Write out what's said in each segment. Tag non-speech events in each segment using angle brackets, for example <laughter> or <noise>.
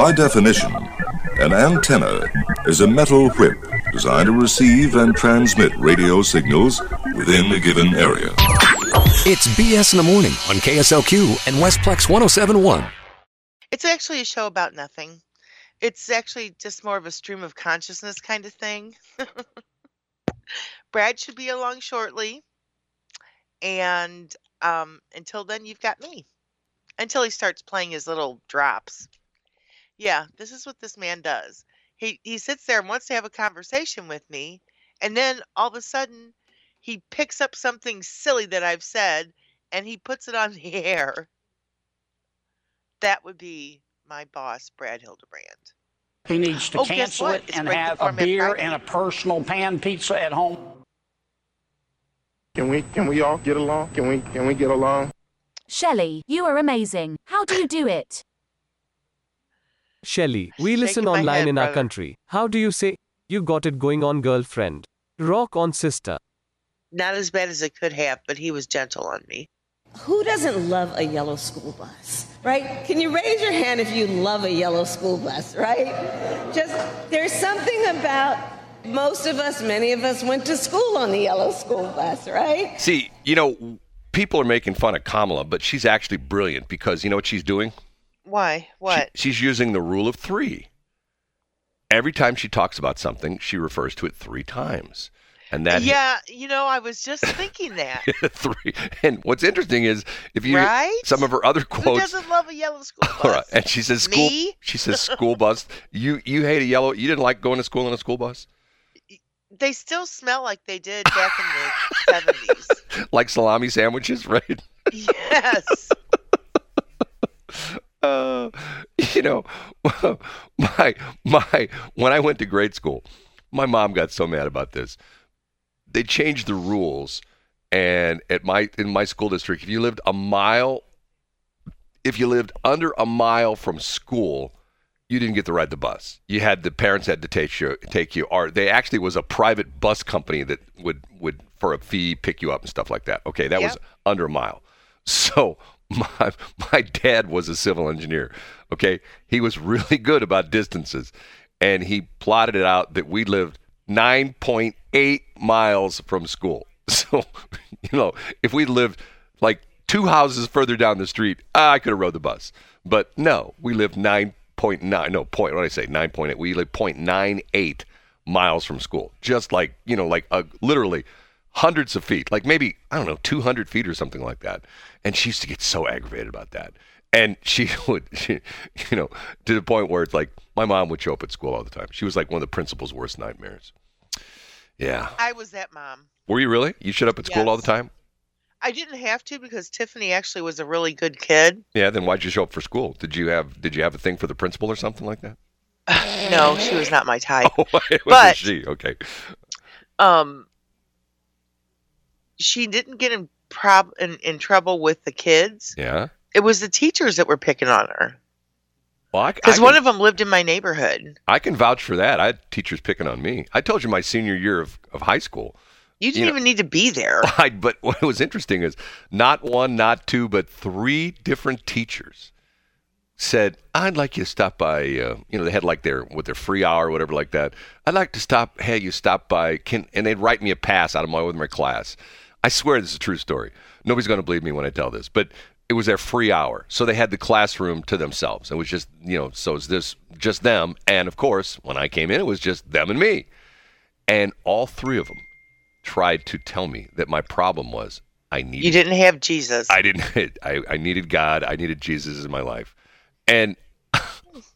By definition, an antenna is a metal whip designed to receive and transmit radio signals within a given area. It's BS in the morning on KSLQ and Westplex 1071. It's actually a show about nothing. It's actually just more of a stream of consciousness kind of thing. <laughs> Brad should be along shortly. And um, until then, you've got me. Until he starts playing his little drops. Yeah, this is what this man does. He he sits there and wants to have a conversation with me, and then all of a sudden he picks up something silly that I've said and he puts it on <laughs> the air. That would be my boss, Brad Hildebrand. He needs to Oh, cancel it It's and have a beer and a personal pan pizza at home. Can we can we all get along? Can we can we get along? Shelley, you are amazing. How do you do it? Shelley, we Shaking listen online head, in our country. How do you say, you got it going on, girlfriend? Rock on, sister. Not as bad as it could have, but he was gentle on me. Who doesn't love a yellow school bus, right? Can you raise your hand if you love a yellow school bus, right? Just, there's something about most of us, many of us went to school on the yellow school bus, right? See, you know, people are making fun of Kamala, but she's actually brilliant because you know what she's doing? Why? What? She, she's using the rule of three. Every time she talks about something, she refers to it three times. And that yeah, you know, I was just thinking that. <laughs> three. And what's interesting is if you Right? some of her other Who quotes. doesn't love a yellow school bus? <laughs> All right, and she says school. Me? She says school bus. You you hate a yellow. You didn't like going to school in a school bus, They still smell like they did back in the 70s. <laughs> like salami sandwiches, right? Yes. Uh, <laughs> you know, <laughs> my my when I went to grade school, my mom got so mad about this. They changed the rules, and at my in my school district, if you lived a mile, if you lived under a mile from school, you didn't get to ride the bus. You had the parents had to take you take you, or they actually was a private bus company that would would for a fee pick you up and stuff like that. Okay, that was under a mile. <laughs> So <laughs> my my dad was a civil engineer. Okay, he was really <laughs> good about distances, and he plotted it out that we lived 9.8 miles from school. <laughs> So, you know, if we lived like two houses further down the street, I could have rode the bus. But no, we lived 9.9, no, point, what did I say? 9.8. We lived 0.98 miles from school. Just like, you know, like uh, literally hundreds of feet, like maybe, I don't know, 200 feet or something like that. And she used to get so aggravated about that. And she <laughs> would, she, you know, to the point where it's like my mom would show up at school all the time. She was like one of the principal's worst nightmares. Yeah. I was that mom. Were you really? You showed up at school all the time? I didn't have to because Tiffany actually was a really good kid. Yeah. Then why'd you show up for school? Did you have Did you have a thing for the principal or something like that? <sighs> No, she was not my type. <laughs> Oh, <laughs> it was But- she. Okay. Um, she didn't get in prob in, in trouble with the kids. Yeah. It was the teachers that were picking on her Well, because one of them lived in my neighborhood. I can vouch for that. I had teachers picking on me. I told you my senior year of, of high school. You didn't know- even need to be there. <laughs> I, but <laughs> what was interesting is not one, not two, but three different teachers said, "I'd like you to stop by." Uh, you know, they had like their with their free hour or whatever like that. I'd like to stop. Hey, you stop by? Can and they'd write me a pass out of my with my class. I swear this is a true story. Nobody's going to believe me when I tell this, but it was their free hour, so they had the classroom to themselves. It was just you know, so it's this just them, and of course, when I came in, it was just them and me, and all three of them tried to tell me that my problem was I needed You didn't have Jesus. I didn't <laughs> I, I needed God, I needed Jesus in my life. And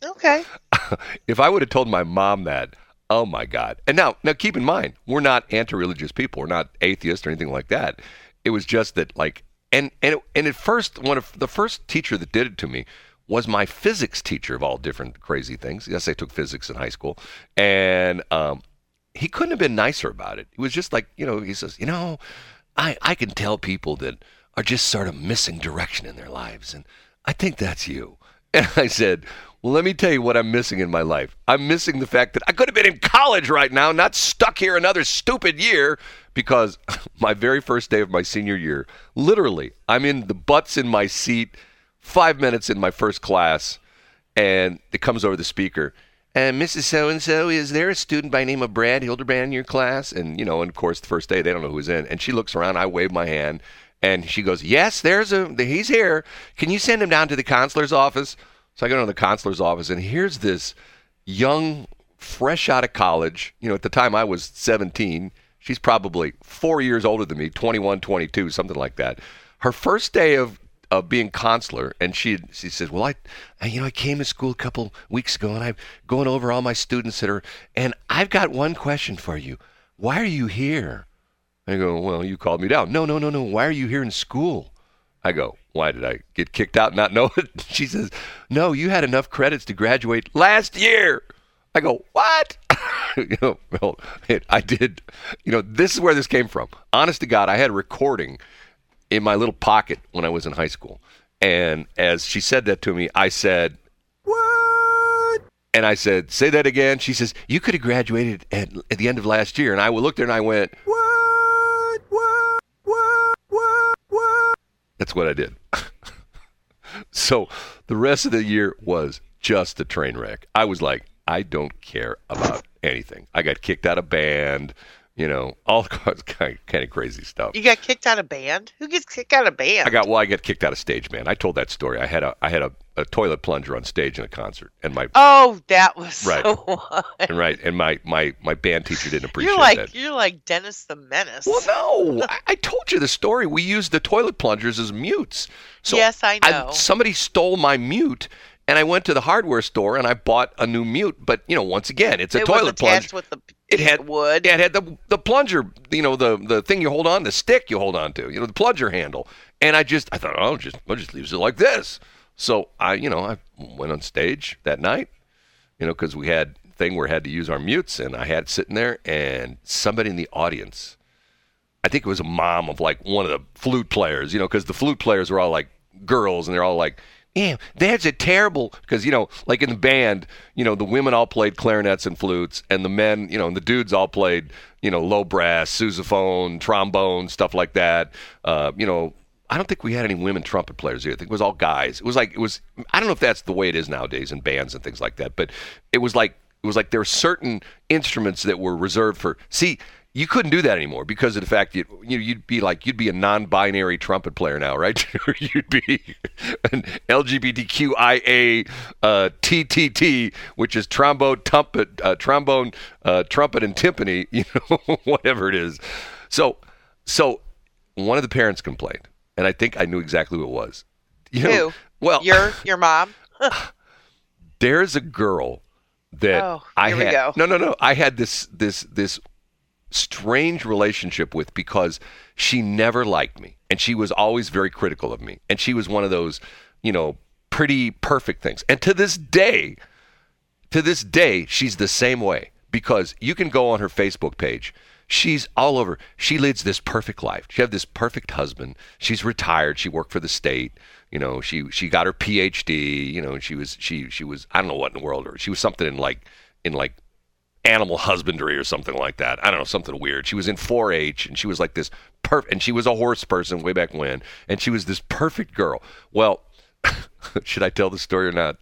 okay. <laughs> if I would have told my mom that, oh my God. And now now keep in mind, we're not anti religious people. We're not atheists or anything like that. It was just that like and and and at first one of the first teacher that did it to me was my physics teacher of all different crazy things. Yes, I took physics in high school. And um he couldn't have been nicer about it. He was just like, you know, he says, you know, I, I can tell people that are just sort of missing direction in their lives. And I think that's you. <laughs> And I said, well, let me tell you what I'm missing in my life. I'm missing the fact that I could have been in college right now, not stuck here another stupid year because <laughs> my very first day of my senior year, literally, I'm in the butts in my seat, five minutes in my first class. and it comes over the speaker. And Mrs. So and So, is there a student by name of Brad Hildebrand in your class? And you know, and of course, the first day they don't know who's in. And she looks around. I wave my hand, and she goes, "Yes, there's a. He's here. Can you send him down to the counselor's office?" So I go to the counselor's office, and here's this young, fresh out of college. You know, at the time I was 17. She's probably four years older than me, 21, 22, something like that. Her first day of of being consular, and she she says, "Well, I, I, you know, I came to school a couple weeks ago, and I'm going over all my students that are, and I've got one question for you. Why are you here?" I go, "Well, you called me down." No, no, no, no. Why are you here in school? I go, "Why did I get kicked out and not know it?" <laughs> She says, "No, you had enough credits to graduate last year." I go, "What?" <laughs> you know, well, it, I did. You know, this is where this came from. Honest to God, I had a recording in my little pocket when I was in high school. And as she said that to me, I said, What? And I said, Say that again. She says, You could have graduated at, at the end of last year. And I looked there and I went, What? That's what I did. <laughs> so the rest of the year was just a train wreck. I was like, I don't care about anything. I got kicked out of band you know, all <laughs> kind of, kind of crazy stuff. You got kicked out of band? Who gets kicked out of band? I got well, I got kicked out of stage band. I told that story. I had a I had a, a toilet plunger on stage in a concert, and my oh, that was right, so <laughs> and right, and my my my band teacher didn't appreciate you're like, that. You're like Dennis the Menace. Well, no, <laughs> I, I, told you the story. We used the toilet plungers as mutes. So yes, I know. I, somebody stole my mute, and I went to the hardware store and I bought a new mute. But you know, once again, it's a it toilet plunger. With the it had wood. It had the the plunger. You know, the the thing you hold on, the stick you hold on to. You know, the plunger handle. And I just, I thought, oh, just I'll just leave it like this. So I, you know, I went on stage that night. You know, because we had thing where we had to use our mutes, and I had it sitting there, and somebody in the audience. I think it was a mom of like one of the flute players, you know, because the flute players were all like girls, and they're all like, yeah, that's a terrible because you know, like in the band, you know, the women all played clarinets and flutes, and the men, you know, and the dudes all played, you know, low brass, sousaphone, trombone, stuff like that. Uh, you know, I don't think we had any women trumpet players here. I think it was all guys. It was like it was. I don't know if that's the way it is nowadays in bands and things like that, but it was like it was like there were certain instruments that were reserved for. See, you couldn't do that anymore because of the fact that you you would be like you'd be a non-binary trumpet player now, right? <laughs> you'd be an LGBTQIA uh, TTT, which is trombone, trumpet, uh, trombone, uh, trumpet, and timpani, <laughs> you know, whatever it is. So, so one of the parents complained, and I think I knew exactly who it was. You know, Who? Well, your your mom. <laughs> there's a girl that Oh, I here we had. go. No, no, no. I had this this this strange relationship with because she never liked me. And she was always very critical of me. And she was one of those you know pretty perfect things. And to this day to this day she's the same way. Because you can go on her facebook page. She's all over. She leads this perfect life. She had this perfect husband. She's retired. She worked for the state. You know she she got her phd you know she was she she was i don't know what in the world or she was something in like in like animal husbandry or something like that. I don't know, something weird. She was in 4-H and she was like this perfect and she was a horse person way back when and she was this perfect girl. Well, <laughs> should I tell the story or not?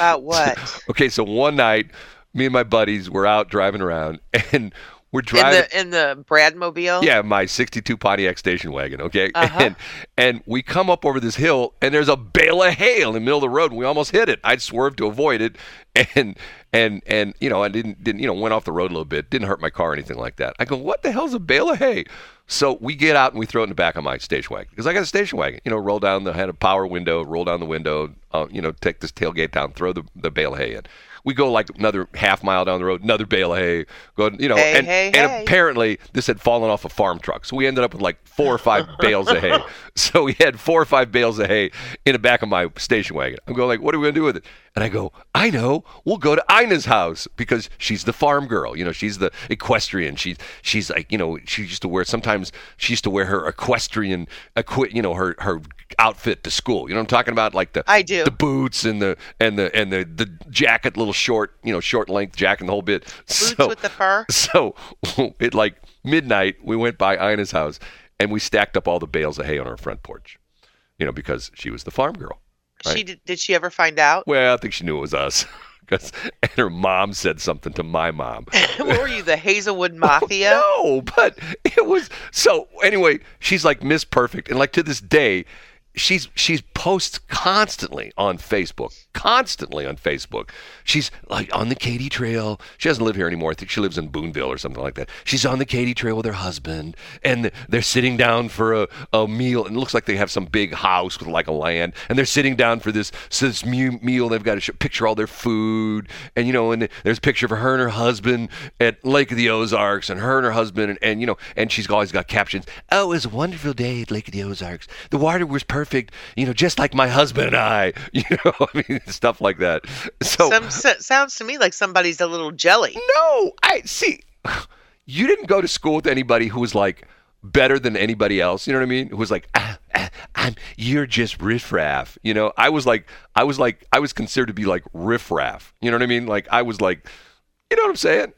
Uh, what? <laughs> okay, so one night me and my buddies were out driving around and we're in driving the in the Bradmobile. yeah, my 62 Pontiac station wagon, okay? Uh-huh. And and we come up over this hill and there's a bale of hay in the middle of the road and we almost hit it. I'd swerved to avoid it <laughs> and and and you know, I didn't didn't you know, went off the road a little bit. Didn't hurt my car or anything like that. I go, "What the hell's a bale of hay?" So we get out and we throw it in the back of my station wagon because I got a station wagon. You know, roll down the had a power window, roll down the window, uh, you know, take this tailgate down, throw the, the bale of hay in. We go like another half mile down the road, another bale of hay. Go, you know, Hey, and, hey, and hey. apparently this had fallen off a farm truck, so we ended up with like four or five <laughs> bales of hay. So we had four or five bales of hay in the back of my station wagon. I'm going like, what are we gonna do with it? And I go, I know. We'll go to Ina's house because she's the farm girl. You know, she's the equestrian. She's she's like, you know, she used to wear. Sometimes she used to wear her equestrian, equi- you know, her her outfit to school. You know what I'm talking about? Like the I do. the boots and the and the and the the jacket, little short, you know, short length jacket, and the whole bit. Boots so, with the fur. <laughs> so at like midnight, we went by Ina's house and we stacked up all the bales of hay on our front porch. You know, because she was the farm girl. Right? She did, did she ever find out? Well, I think she knew it was us. <laughs> 'Cause- and her mom said something to my mom. <laughs> what were you, the Hazelwood <laughs> oh, Mafia? No, but it was so anyway, she's like Miss Perfect and like to this day she's she's posts constantly on Facebook. Constantly on Facebook. She's like on the Katy Trail. She doesn't live here anymore. I think she lives in Boonville or something like that. She's on the Katy Trail with her husband and they're sitting down for a, a meal and it looks like they have some big house with like a land and they're sitting down for this this meal they've got to sh- picture all their food and you know and there's a picture of her and her husband at Lake of the Ozarks and her and her husband and, and you know and she's always got captions oh it was a wonderful day at Lake of the Ozarks the water was perfect you know just like my husband and I <laughs> you know I mean stuff like that so Some s- sounds to me like somebody's a little jelly. no, I see. You didn't go to school with anybody who was like better than anybody else. You know what I mean? Who was like, ah, ah, I'm, you're just riffraff. You know, I was like, I was like, I was considered to be like riffraff. You know what I mean? Like I was like, you know what I'm saying?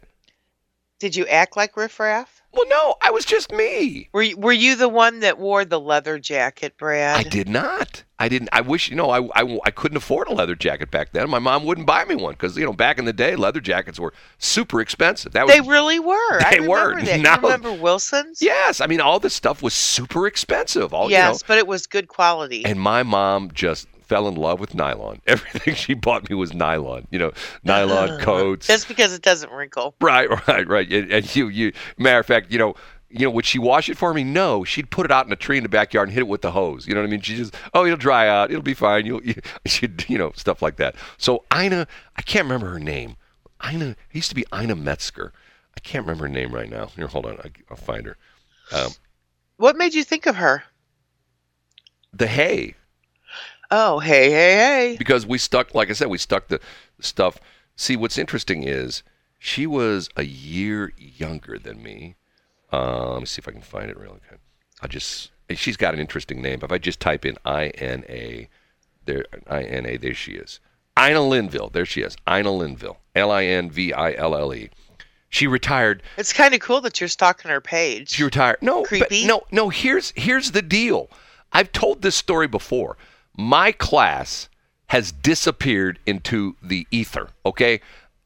Did you act like riffraff? Well, no, I was just me. Were you, were you the one that wore the leather jacket, Brad? I did not. I didn't. I wish you know. I, I, I couldn't afford a leather jacket back then. My mom wouldn't buy me one because you know back in the day, leather jackets were super expensive. That was They really were. <laughs> I They were. that. Now- You remember Wilson's? yes. I mean, all this stuff was super expensive. All yes, you know, but it was good quality. And my mom just fell in love with nylon. <laughs> Everything she bought me was nylon. You know, nylon coats. Just because it doesn't wrinkle. Right, <laughs> right, right. And, and you, you. Matter of fact, you know, you know, would she wash it for me? No, she'd put it out in a tree in the backyard and hit it with the hose. You know what I mean? She just, oh, it'll dry out. It'll be fine. You'll, you, <laughs> she'd, you know, stuff like that. So Ina, I can't remember her name. Ina, it used to be Ina Metzger. I can't remember her name right now. Here, hold on. I, I'll find her. Um, What made you think of her? the hay. Oh, hey, hey, hey. because we stuck like i said we stuck the stuff see what's interesting is she was a year younger than me uh, let me see if i can find it real quick i just she's got an interesting name if i just type in ina there ina there she is ina linville there she is ina linville l-i-n-v-i-l-l-e she retired It's kind of cool that you're stalking her page. she retired. No, but Creepy. no, no. Here's here's the deal. I've told this story before. My class has disappeared into the ether. Okay,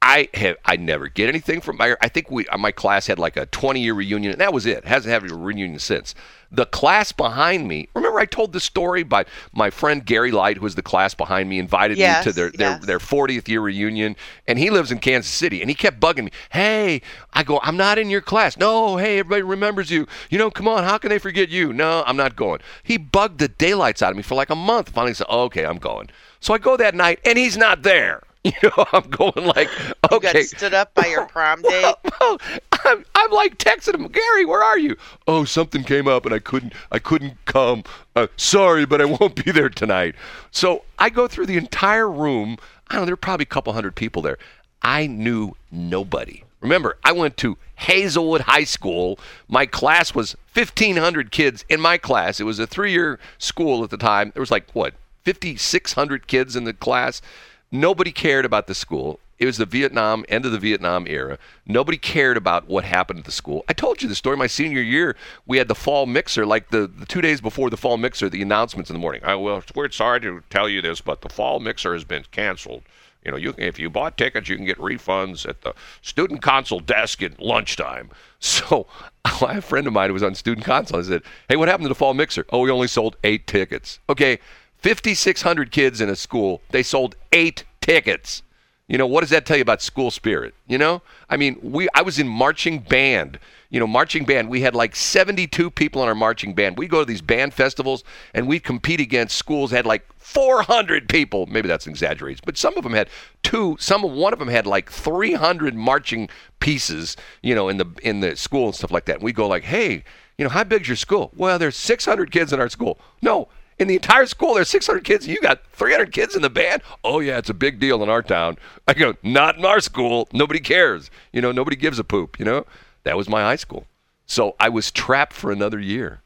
I have I never get anything from my. I think we uh, my class had like a 20 year reunion, and that was it. Hasn't had a reunion since. The class behind me. Remember, I told this story by my friend Gary Light, who was the class behind me, invited Yes, me to their their, their 40th year reunion, and he lives in Kansas City, and he kept bugging me. Hey, I go, I'm not in your class. No, hey, everybody remembers you. You know, come on, how can they forget you? No, I'm not going. He bugged the daylights out of me for like a month. Finally said, oh, okay, I'm going. So I go that night, and he's not there. <laughs> You know, I'm going like, <laughs> You okay. got stood up by your <laughs> prom date. Well, I'm, I'm like texting him, Gary, where are you? Oh, something came up and I couldn't, I couldn't come. Uh, sorry, but I won't be there tonight. So I go through the entire room. I don't know, there were probably a couple hundred people there. I knew nobody. Remember, I went to Hazelwood High School. My class was 1,500 kids in my class. It was a three-year school at the time. There was like what 5,600 kids in the class. Nobody cared about the school. It was the Vietnam end of the Vietnam era. Nobody cared about what happened at the school. I told you the story. My senior year, we had the fall mixer. Like the, the two days before the fall mixer, the announcements in the morning. I, well, we're sorry to tell you this, but the fall mixer has been canceled. You know, you can, if you bought tickets, you can get refunds at the student council desk at lunchtime. <laughs> So, <laughs> a friend of mine who was on student council, I said, "Hey, what happened to the fall mixer? Oh, we only sold eight tickets. Okay, 5,600 kids in a school. They sold eight tickets. You know, what does that tell you about school spirit? You know, I mean, we I was in marching band. You know, marching band. We had like 72 people in our marching band. We go to these band festivals and we compete against schools that had like 400 people. Maybe that's an exaggeration, but some of them had two. Some of one of them had like 300 marching pieces. You know, in the in the school and stuff like that. And we go like, hey, you know, how big's your school? Well, there's 600 kids in our school. No, in the entire school, there's 600 kids. You got 300 kids in the band. Oh yeah, it's a big deal in our town. I go, not in our school. Nobody cares. You know, nobody gives a poop. You know, that was my high school. So I was trapped for another year.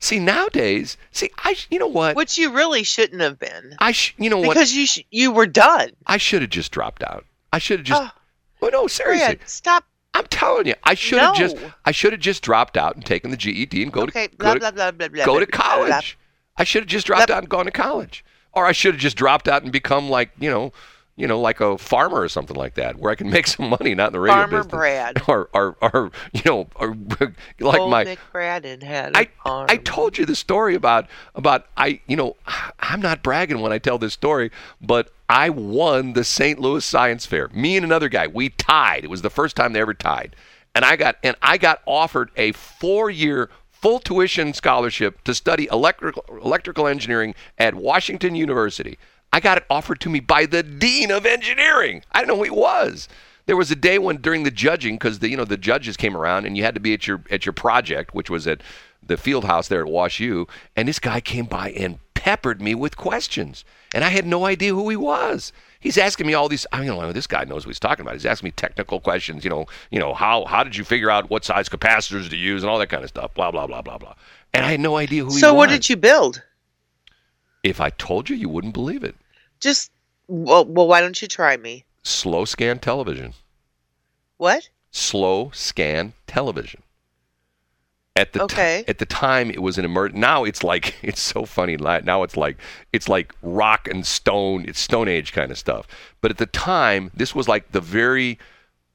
See nowadays, see I, you know what? Which you really shouldn't have been. I, sh- you know what? Because you sh- you were done. I should have just dropped out. I should have just. Oh. oh no, seriously. Brad, stop. I'm telling you, I should have No. just. I should have just dropped out and taken the GED and go Okay, to blah, go to, blah, blah, blah, blah, go to college. I should have just dropped Blah. out and gone to college. or I should have just dropped out and become like you know, you know, like a farmer or something like that, where I can <laughs> make some money, not in the radio Farmer business. Brad. <laughs> Or, or, or, you know, or <laughs> like Old my Nick Braden had a I, farm. I told you the story about about I you know I'm not bragging when I tell this story, but I won the St. Louis Science Fair. Me and another guy, we tied. It was the first time they ever tied, and I got and I got offered a four year full tuition scholarship to study electrical electrical engineering at Washington University. I got it offered to me by the dean of engineering. I didn't know who he was. There was a day when during the judging, because the you know the judges came around and you had to be at your at your project, which was at the field house there at Wash U, and this guy came by and peppered me with questions, and I had no idea who he was. He's asking me all these. I mean, this guy knows what he's talking about. He's asking me technical questions. You know, you know how how did you figure out what size capacitors to use and all that kind of stuff. Blah blah blah blah blah. And I had no idea who he was. So what did you build? If I told you, you wouldn't believe it. Just well, well, why don't you try me? Slow scan television. What? Slow scan television. At the Okay. at the time, it was an emer. Now it's like <laughs> it's so funny. Now it's like it's like rock and stone. It's Stone Age kind of stuff. But at the time, this was like the very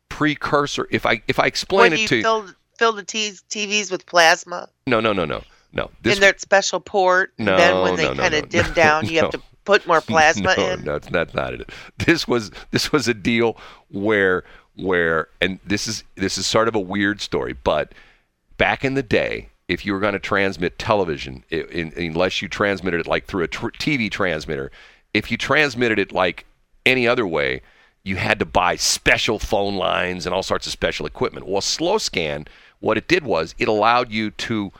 precursor. If I if I explain when it you to you, fill fill the t- TVs with plasma no no no no no. This in that special port, and then No, when they no, no, kind of no, dim no, down, <laughs> you have to put more <laughs> plasma no, in. No, it's not, not it. This was this was a deal where where and this is this is sort of a weird story, but back in the day, if you were going to transmit television, i in, unless you transmitted it like through a tr- TV transmitter, if you transmitted it like any other way, you had to buy special phone lines and all sorts of special equipment. Well, slow scan, what it did was it allowed you to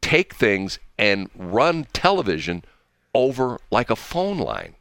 take things and run television over like a phone line.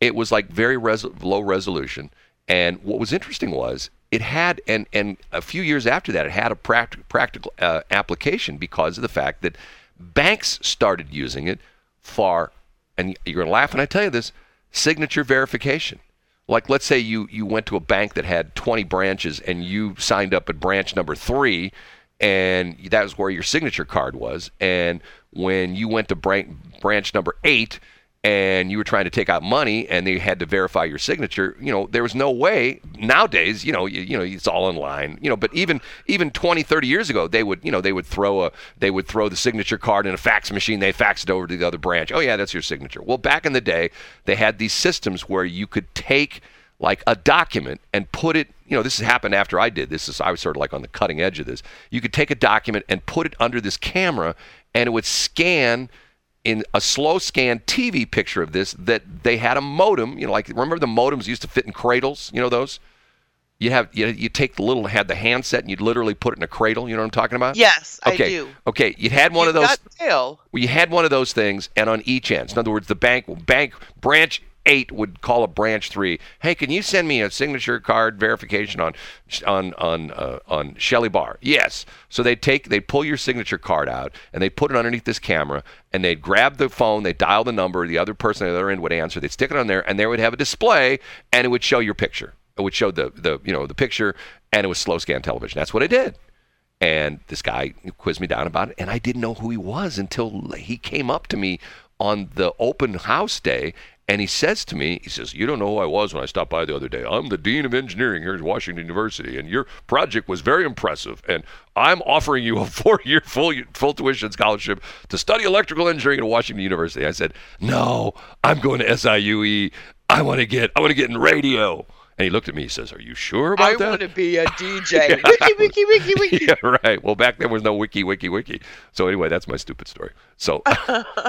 It was like very res- low resolution. And what was interesting was it had, and, and a few years after that, it had a pract- practical uh, application because of the fact that banks started using it for, and you're going to laugh when I tell you this, signature verification. Like, let's say you, you went to a bank that had 20 branches and you signed up at branch number three, and that was where your signature card was. And when you went to branch, branch number eight, and you were trying to take out money and they had to verify your signature you know there was no way nowadays you know you, you know it's all online you know but even even 20 30 years ago they would you know they would throw a they would throw the signature card in a fax machine they faxed it over to the other branch. Oh yeah that's your signature. Well back in the day they had these systems where you could take like a document and put it you know this has happened after i did this is i was sort of like on the cutting edge of this. You could take a document and put it under this camera and it would scan in a slow scan TV picture of this that they had a modem, you know, like remember the modems used to fit in cradles, you know those? You have you, you take the little had the handset and you'd literally put it in a cradle, you know what I'm talking about? Yes, I okay. do. Okay, you had one You've of those got tail. well, you had one of those things, and on each end. In other words, the bank bank branch eight would call a branch three. Hey, can you send me a signature card verification on on on uh, on Shelly Bar? Yes. So they take they pull your signature card out and they put it underneath this camera, and they'd grab the phone, they dial the number, the other person on the other end would answer. They'd stick it on there, and there would have a display, and it would show your picture. It would show the the you know the picture, and it was slow scan television. That's what it did. And this guy quizzed me down about it, and I didn't know who he was until he came up to me on the open house day, and he says to me, he says, "You don't know who I was when I stopped by the other day. I'm the dean of engineering here at Washington University, and your project was very impressive, and I'm offering you a <laughs> four-year full full tuition scholarship to study electrical engineering at Washington University." I said, "No, I'm going to SIUE. I want to get I want to get in radio." And he looked at me. He says, "Are you sure about I that?" want to be a <laughs> DJ. <laughs> wiki, wiki, wiki, wiki. yeah, right. Well, back then was no wiki, wiki, wiki. So anyway, that's my stupid story. So,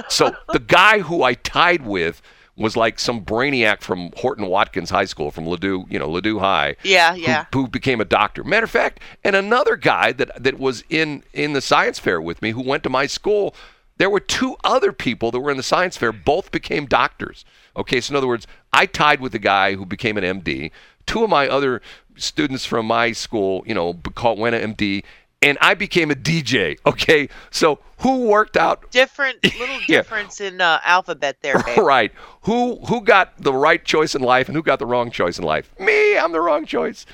so the guy who I tied with was like some brainiac from Horton Watkins High School from Ladue, you know, Ladue High. Yeah, yeah. Who, became a doctor. Matter of fact, and another guy that that was in in the science fair with me who went to my school. There were two other people that were in the science fair. Both became doctors. Okay, so in other words, I tied with the guy who became an MD. Two of my other students from my school, you know, went to MD, and I became a DJ. Okay, so who worked out <laughs> Different little <laughs> Yeah. difference in uh, alphabet there, babe. <laughs> right? Who who got the right choice in life and who got the wrong choice in life? Me, I'm the wrong choice.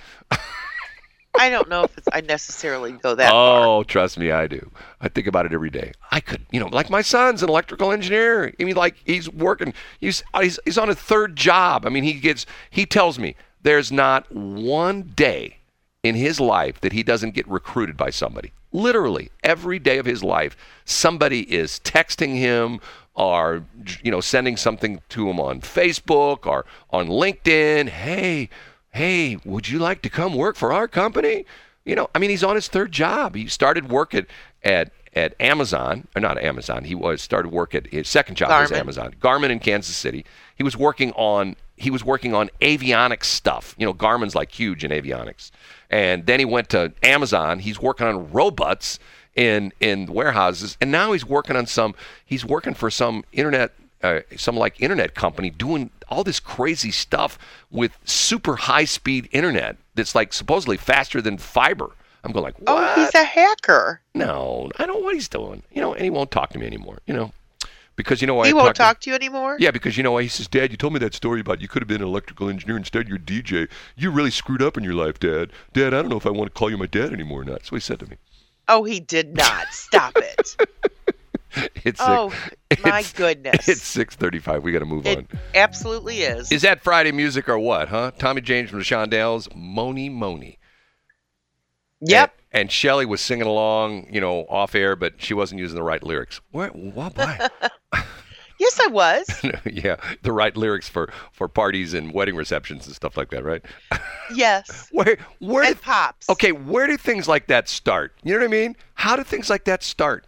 I don't know if it's, I necessarily go that far. Oh, trust me, I do. I think about it every day. I could, you know, like my son's an electrical engineer. I mean, like he's working. He's he's, he's on a third job. I mean, he gets. He tells me there's not one day in his life that he doesn't get recruited by somebody. Literally every day of his life, somebody is texting him or you know sending something to him on Facebook or on LinkedIn. Hey, hey, would you like to come work for our company? You know, I mean, he's on his third job. He started work at at at Amazon, or not Amazon. He was started work at his second job was Amazon, Garmin in Kansas City. He was working on he was working on avionics stuff. You know, Garmin's like huge in avionics. And then he went to Amazon. He's working on robots in in warehouses, and now he's working on some. He's working for some internet, uh, some like internet company doing all this crazy stuff with super high speed internet that's like supposedly faster than fiber. I'm going like, what? Oh, he's a hacker. no, I don't know what he's doing. You know, and he won't talk to me anymore. You know, because you know why He I won't talk to you anymore? yeah, because you know why he says, Dad, you told me that story about you could have been an electrical engineer instead you're a DJ. You really screwed up in your life, Dad. Dad, I don't know if I want to call you my dad anymore or not. That's what he said to me. Oh, he did not. Stop it. <laughs> It's Oh, six, my it's- goodness. It's six thirty-five. We got to move It on. absolutely is. Is that Friday music or what? Huh? Tommy James from the Shondells, Mony Mony. Yep. And, and Shelly was singing along, you know, off air, but she wasn't using the right lyrics. Where? What? Why? <laughs> Yes, I was. <laughs> yeah, the right lyrics for for parties and wedding receptions and stuff like that, right? <laughs> Yes. Where? Where? And did- pops. Okay, where do things like that start? You know what I mean? How do things like that start?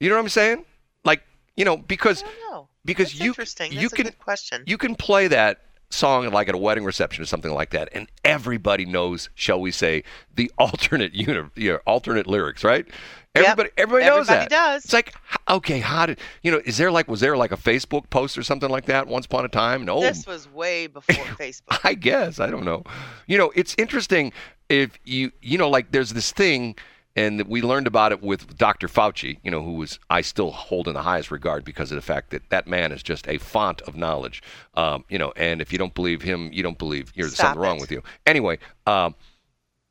You know what I'm saying? Like, you know, because I don't know. because That's you interesting. you That's can good question. you can play that song like at a wedding reception or something like that, and everybody knows, shall we say, the <laughs> alternate uni- you know, alternate lyrics, right? Everybody, everybody knows Everybody that. does. It's like, okay, how did you know? Is there like was there like a Facebook post or something like that once upon a time? No, This was way before <laughs> Facebook. I guess I don't know. You know, it's interesting if you you know like there's this thing, and we learned about it with Dr. Fauci. You know, who was I still hold in the highest regard because of the fact that that man is just a font of knowledge. Um, you know, and if you don't believe him, you don't believe there's Stop something wrong with you. Anyway. Um,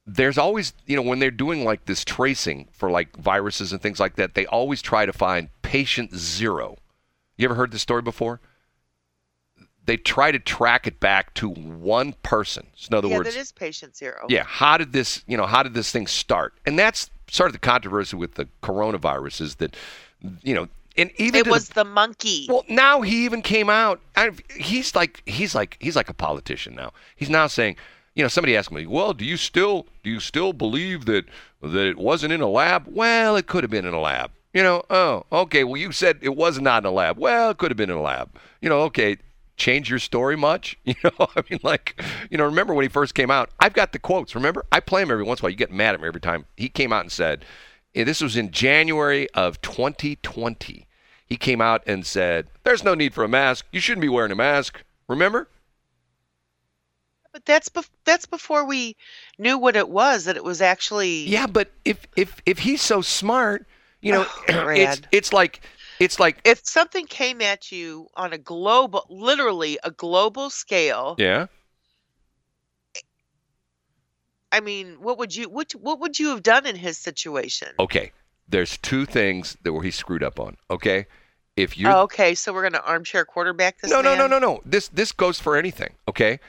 there's always, you know, when they're doing like this tracing for like viruses and things like that, they always try to find patient zero. You ever heard this story before? They try to track it back to one person. So in other yeah, words, that is patient zero. yeah, how did this, you know, how did this thing start? And that's sort of the controversy with the coronavirus is that, you know, and even It to the- was the monkey. well, now he even came out. I, he's like he's like he's like a politician now. He's now saying, you know, somebody asked me, well, do you still do you still believe that that it wasn't in a lab? Well, it could have been in a lab. You know, oh, okay. Well, you said it was not in a lab. Well, it could have been in a lab. You know, okay. Change your story much? <laughs> You know, I mean, like, you know, remember when he first came out? I've got the quotes. Remember, I play him every once in a while. You get mad at me every time. He came out and said, eh, this was in January of 2020 he came out and said, "There's no need for a mask. You shouldn't be wearing a mask." Remember? but that's bef- that's before we knew what it was. That it was actually. Yeah, but if if if he's so smart, you know, Oh, <clears throat> it's it's like it's like If something came at you on a global, literally a global scale, yeah. I mean, what would you what what would you have done in his situation? Okay, there's two things that where he screwed up on. Okay, if you're Oh, okay, so we're gonna armchair quarterback this. no, no, no, no, no. This this goes for anything. Okay.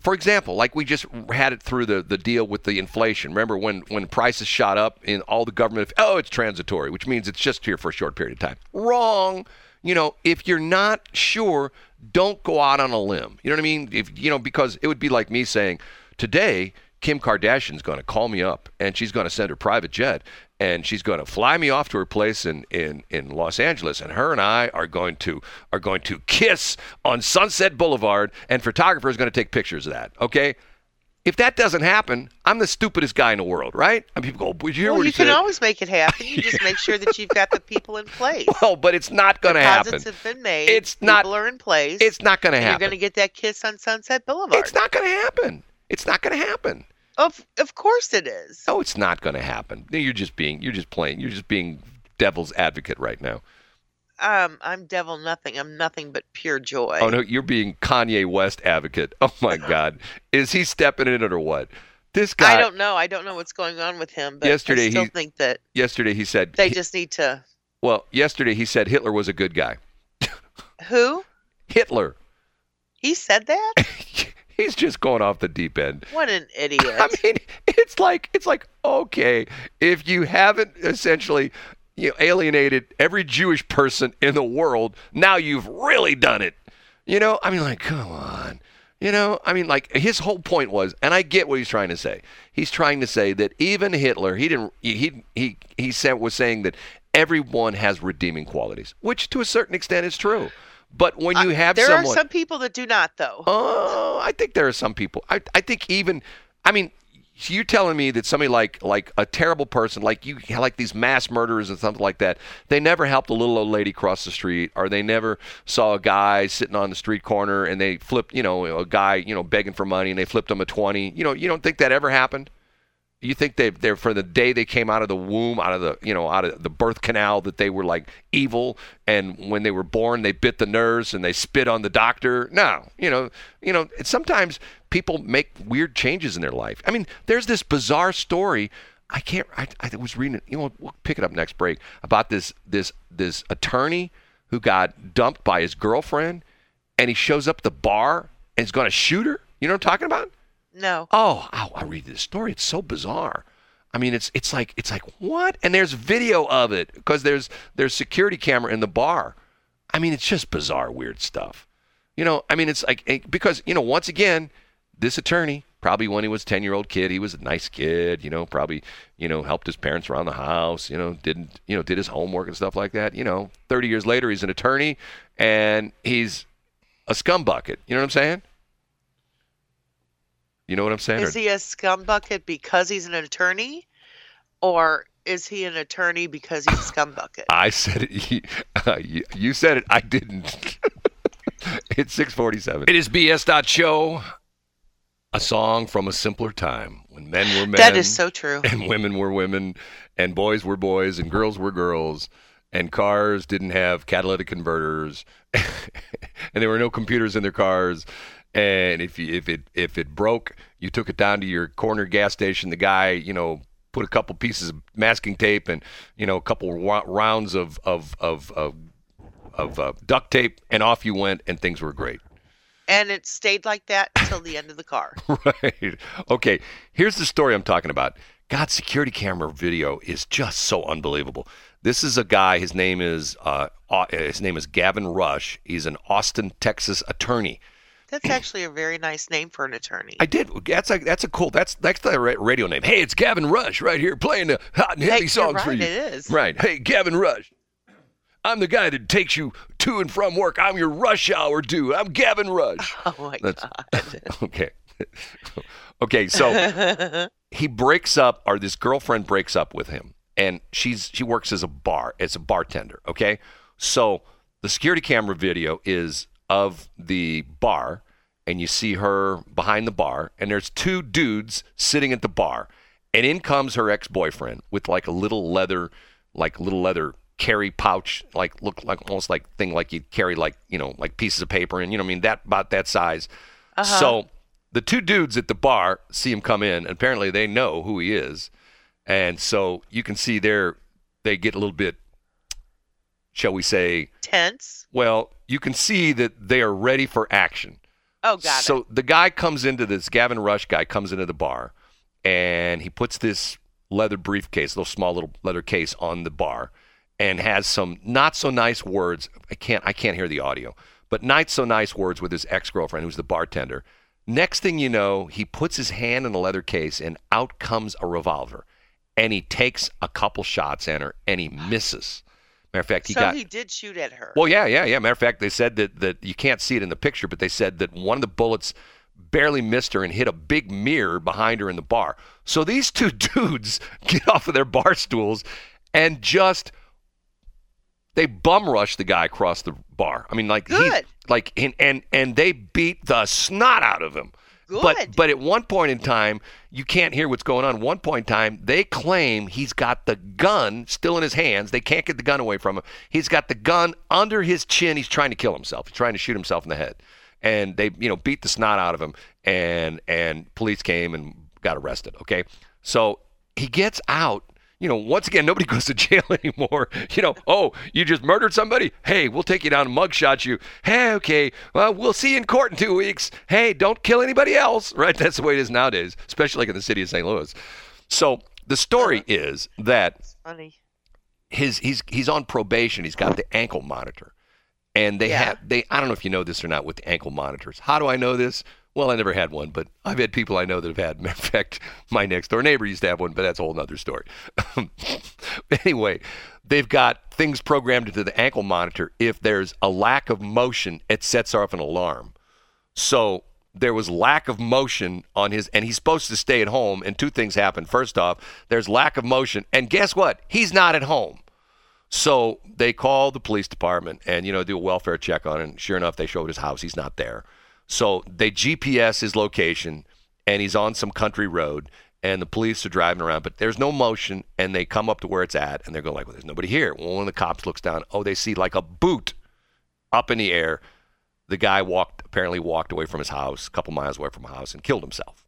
For example, like we just had it through the, the deal with the inflation. Remember when, when prices shot up in all the government, oh, it's transitory, which means it's just here for a short period of time. Wrong. You know, if you're not sure, don't go out on a limb. You know what I mean? If you know, because it would be like me saying, today Kim Kardashian's going to call me up and she's going to send her private jet and she's going to fly me off to her place in, in, in Los Angeles and her and I are going to are going to kiss on Sunset Boulevard and photographers are going to take pictures of that. Okay? If that doesn't happen, I'm the stupidest guy in the world, right? And people go, "Would you hear Well, you can said?" always make it happen. You just make sure that you've got the people in place. <laughs> well, but it's not going to happen. Deposits have been made. It's not- People are in place. It's not going to happen. You're going to get that kiss on Sunset Boulevard. It's not going to happen. It's not going to happen. Of of course it is. No, it's not going to happen. You're just being you're just playing. You're just being devil's advocate right now. Um, I'm devil nothing. I'm nothing but pure joy. Oh no, you're being Kanye West advocate. Oh my <laughs> God, is he stepping in it or what? This guy. I don't know. I don't know what's going on with him, but Yesterday I still he- think that yesterday he said. they he- just need to. well, yesterday he said Hitler was a good guy. <laughs> Who? Hitler. He said that? <laughs> He's just going off the deep end. What an <laughs> idiot! I mean, it's like it's like okay, if you haven't essentially you know, alienated every Jewish person in the world, now you've really done it. You know, I mean, like, come on. You know, I mean, like his whole point was, and I get what he's trying to say. He's trying to say that even Hitler, he didn't, he he he said was saying that everyone has redeeming qualities, which to a certain extent is true. But when you have there someone, are some people that do not, though. Oh, I think there are some people. I, I think even, I mean, you're telling me that somebody like like a terrible person, like you, like these mass murderers and something like that, they never helped a little old lady cross the street, or they never saw a guy sitting on the street corner and they flipped, you know, a guy, you know, begging for money and they flipped him a twenty. You know, you don't think that ever happened? You think they they're from the day they came out of the womb, out of the you know out of the birth canal, that they were like evil, and when they were born they bit the nurse and they spit on the doctor? No, you know, you know. Sometimes people make weird changes in their life. I mean, there's this bizarre story. I can't. I, I was reading. You know, we'll pick it up next break about this this this attorney who got dumped by his girlfriend, and he shows up the bar and is going to shoot her. You know what I'm talking about? No. Oh, I read this story. It's so bizarre. I mean, it's it's like it's like what? And there's video of it because there's there's security camera in the bar. I mean, it's just bizarre, weird stuff. You know, I mean, it's like eh, because you know, once again, this attorney probably when he was a ten year old kid, he was a nice kid. You know, probably you know helped his parents around the house. You know, didn't you know did his homework and stuff like that. You know, thirty years later, he's an attorney and he's a scumbucket. You know what I'm saying? You know what I'm saying? Is he a scumbucket because he's an attorney, or is he an attorney because he's a <sighs> scumbucket? I said it. <laughs> You, uh, you, you said it. I didn't. <laughs> it's 647. It is BS. Show. A song from a simpler time when men were men. That is so true. <laughs> And women were women, and boys were boys, and girls were girls, and cars didn't have catalytic converters, and there were no computers in their cars. And if you, if it if it broke, you took it down to your corner gas station. The guy, you know, put a couple pieces of masking tape and you know a couple rounds of of of of, of uh, duct tape, and off you went, and things were great. And it stayed like that until the end of the car. <laughs> right. Okay. Here's the story I'm talking about. God, security camera video is just so unbelievable. This is a guy. His name is uh, his name is Gavin Rush. He's an Austin, Texas attorney. That's actually a very nice name for an attorney. I did. That's a that's a cool. That's that's the ra- radio name. Hey, it's Gavin Rush right here playing the hot and Hey, heavy you're songs for right, you. it is. Right. Hey, Gavin Rush. I'm the guy that takes you to and from work. I'm your rush hour dude. I'm Gavin Rush. <laughs> Oh my That's- god. <laughs> okay. okay, so <laughs> he breaks up or this girlfriend breaks up with him and she's she works as a bar as a bartender, okay? So the security camera video is of the bar and you see her behind the bar and there's two dudes sitting at the bar. And in comes her ex-boyfriend with like a little leather like little leather carry pouch like look like almost like thing like you'd carry like you know like pieces of paper and you know what I mean? That about that size. Uh-huh. So the two dudes at the bar see him come in. And apparently they know who he is. And so you can see they're they get a little bit shall we say Tense. Well you can see that they are ready for action Oh, got so it. the guy comes into this Gavin Rush guy comes into the bar and he puts this leather briefcase, little small little leather case on the bar and has some not so nice words. I can't I can't hear the audio, but not so nice words with his ex-girlfriend who's the bartender. Next thing you know, he puts his hand in the leather case and out comes a revolver. And he takes a couple shots at her and he misses. Matter of fact, he so got he did shoot at her. well, yeah, yeah, yeah. Matter of fact, they said that that you can't see it in the picture, but they said that one of the bullets barely missed her and hit a big mirror behind her in the bar. So these two <laughs> dudes get off of their bar stools and just they bum rush the guy across the bar. I mean, like Good. like and and and they beat the snot out of him. Good. But but at one point in time, you can't hear what's going on. One point in time, they claim he's got the gun still in his hands. They can't get the gun away from him. He's got the gun under his chin. He's trying to kill himself. He's trying to shoot himself in the head. And they, you know, beat the snot out of him. And and police came and got arrested. Okay, so he gets out. You know, once again, nobody <laughs> goes to jail <laughs> anymore. You know, oh, you just murdered somebody? Hey, we'll take you down and mugshot you. Hey, okay, well, we'll see you in court in two weeks. Hey, don't kill anybody else, <laughs> right? That's the way it is nowadays, especially like in the city of St. Louis. So the story uh-huh. is that It's funny. his he's he's on probation. He's got the ankle monitor, and they Yeah. have they. I don't know if you know this or not with the ankle monitors. How do I know this? Well, I never had one, but I've had people I know that have had. <laughs> Of fact, my next door neighbor used to have one, but that's a whole other story. <laughs> anyway, they've got things programmed into the ankle monitor. If there's a lack of motion, it sets off an alarm. So there was lack of motion on his, and he's supposed to stay at home. And two things happen. First off, there's lack of motion, and guess what? He's not at home. So they call the police department and you know do a welfare check on. And sure enough, they showed his house. He's not there. So they GPS his location, and he's on some country road. And the police are driving around, but there's no motion. And they come up to where it's at, and they're going like, "Well, there's nobody here." Well, one of the cops looks down. Oh, they see like a boot up in the air. The guy walked apparently walked away from his house, a couple miles away from the house, and killed himself.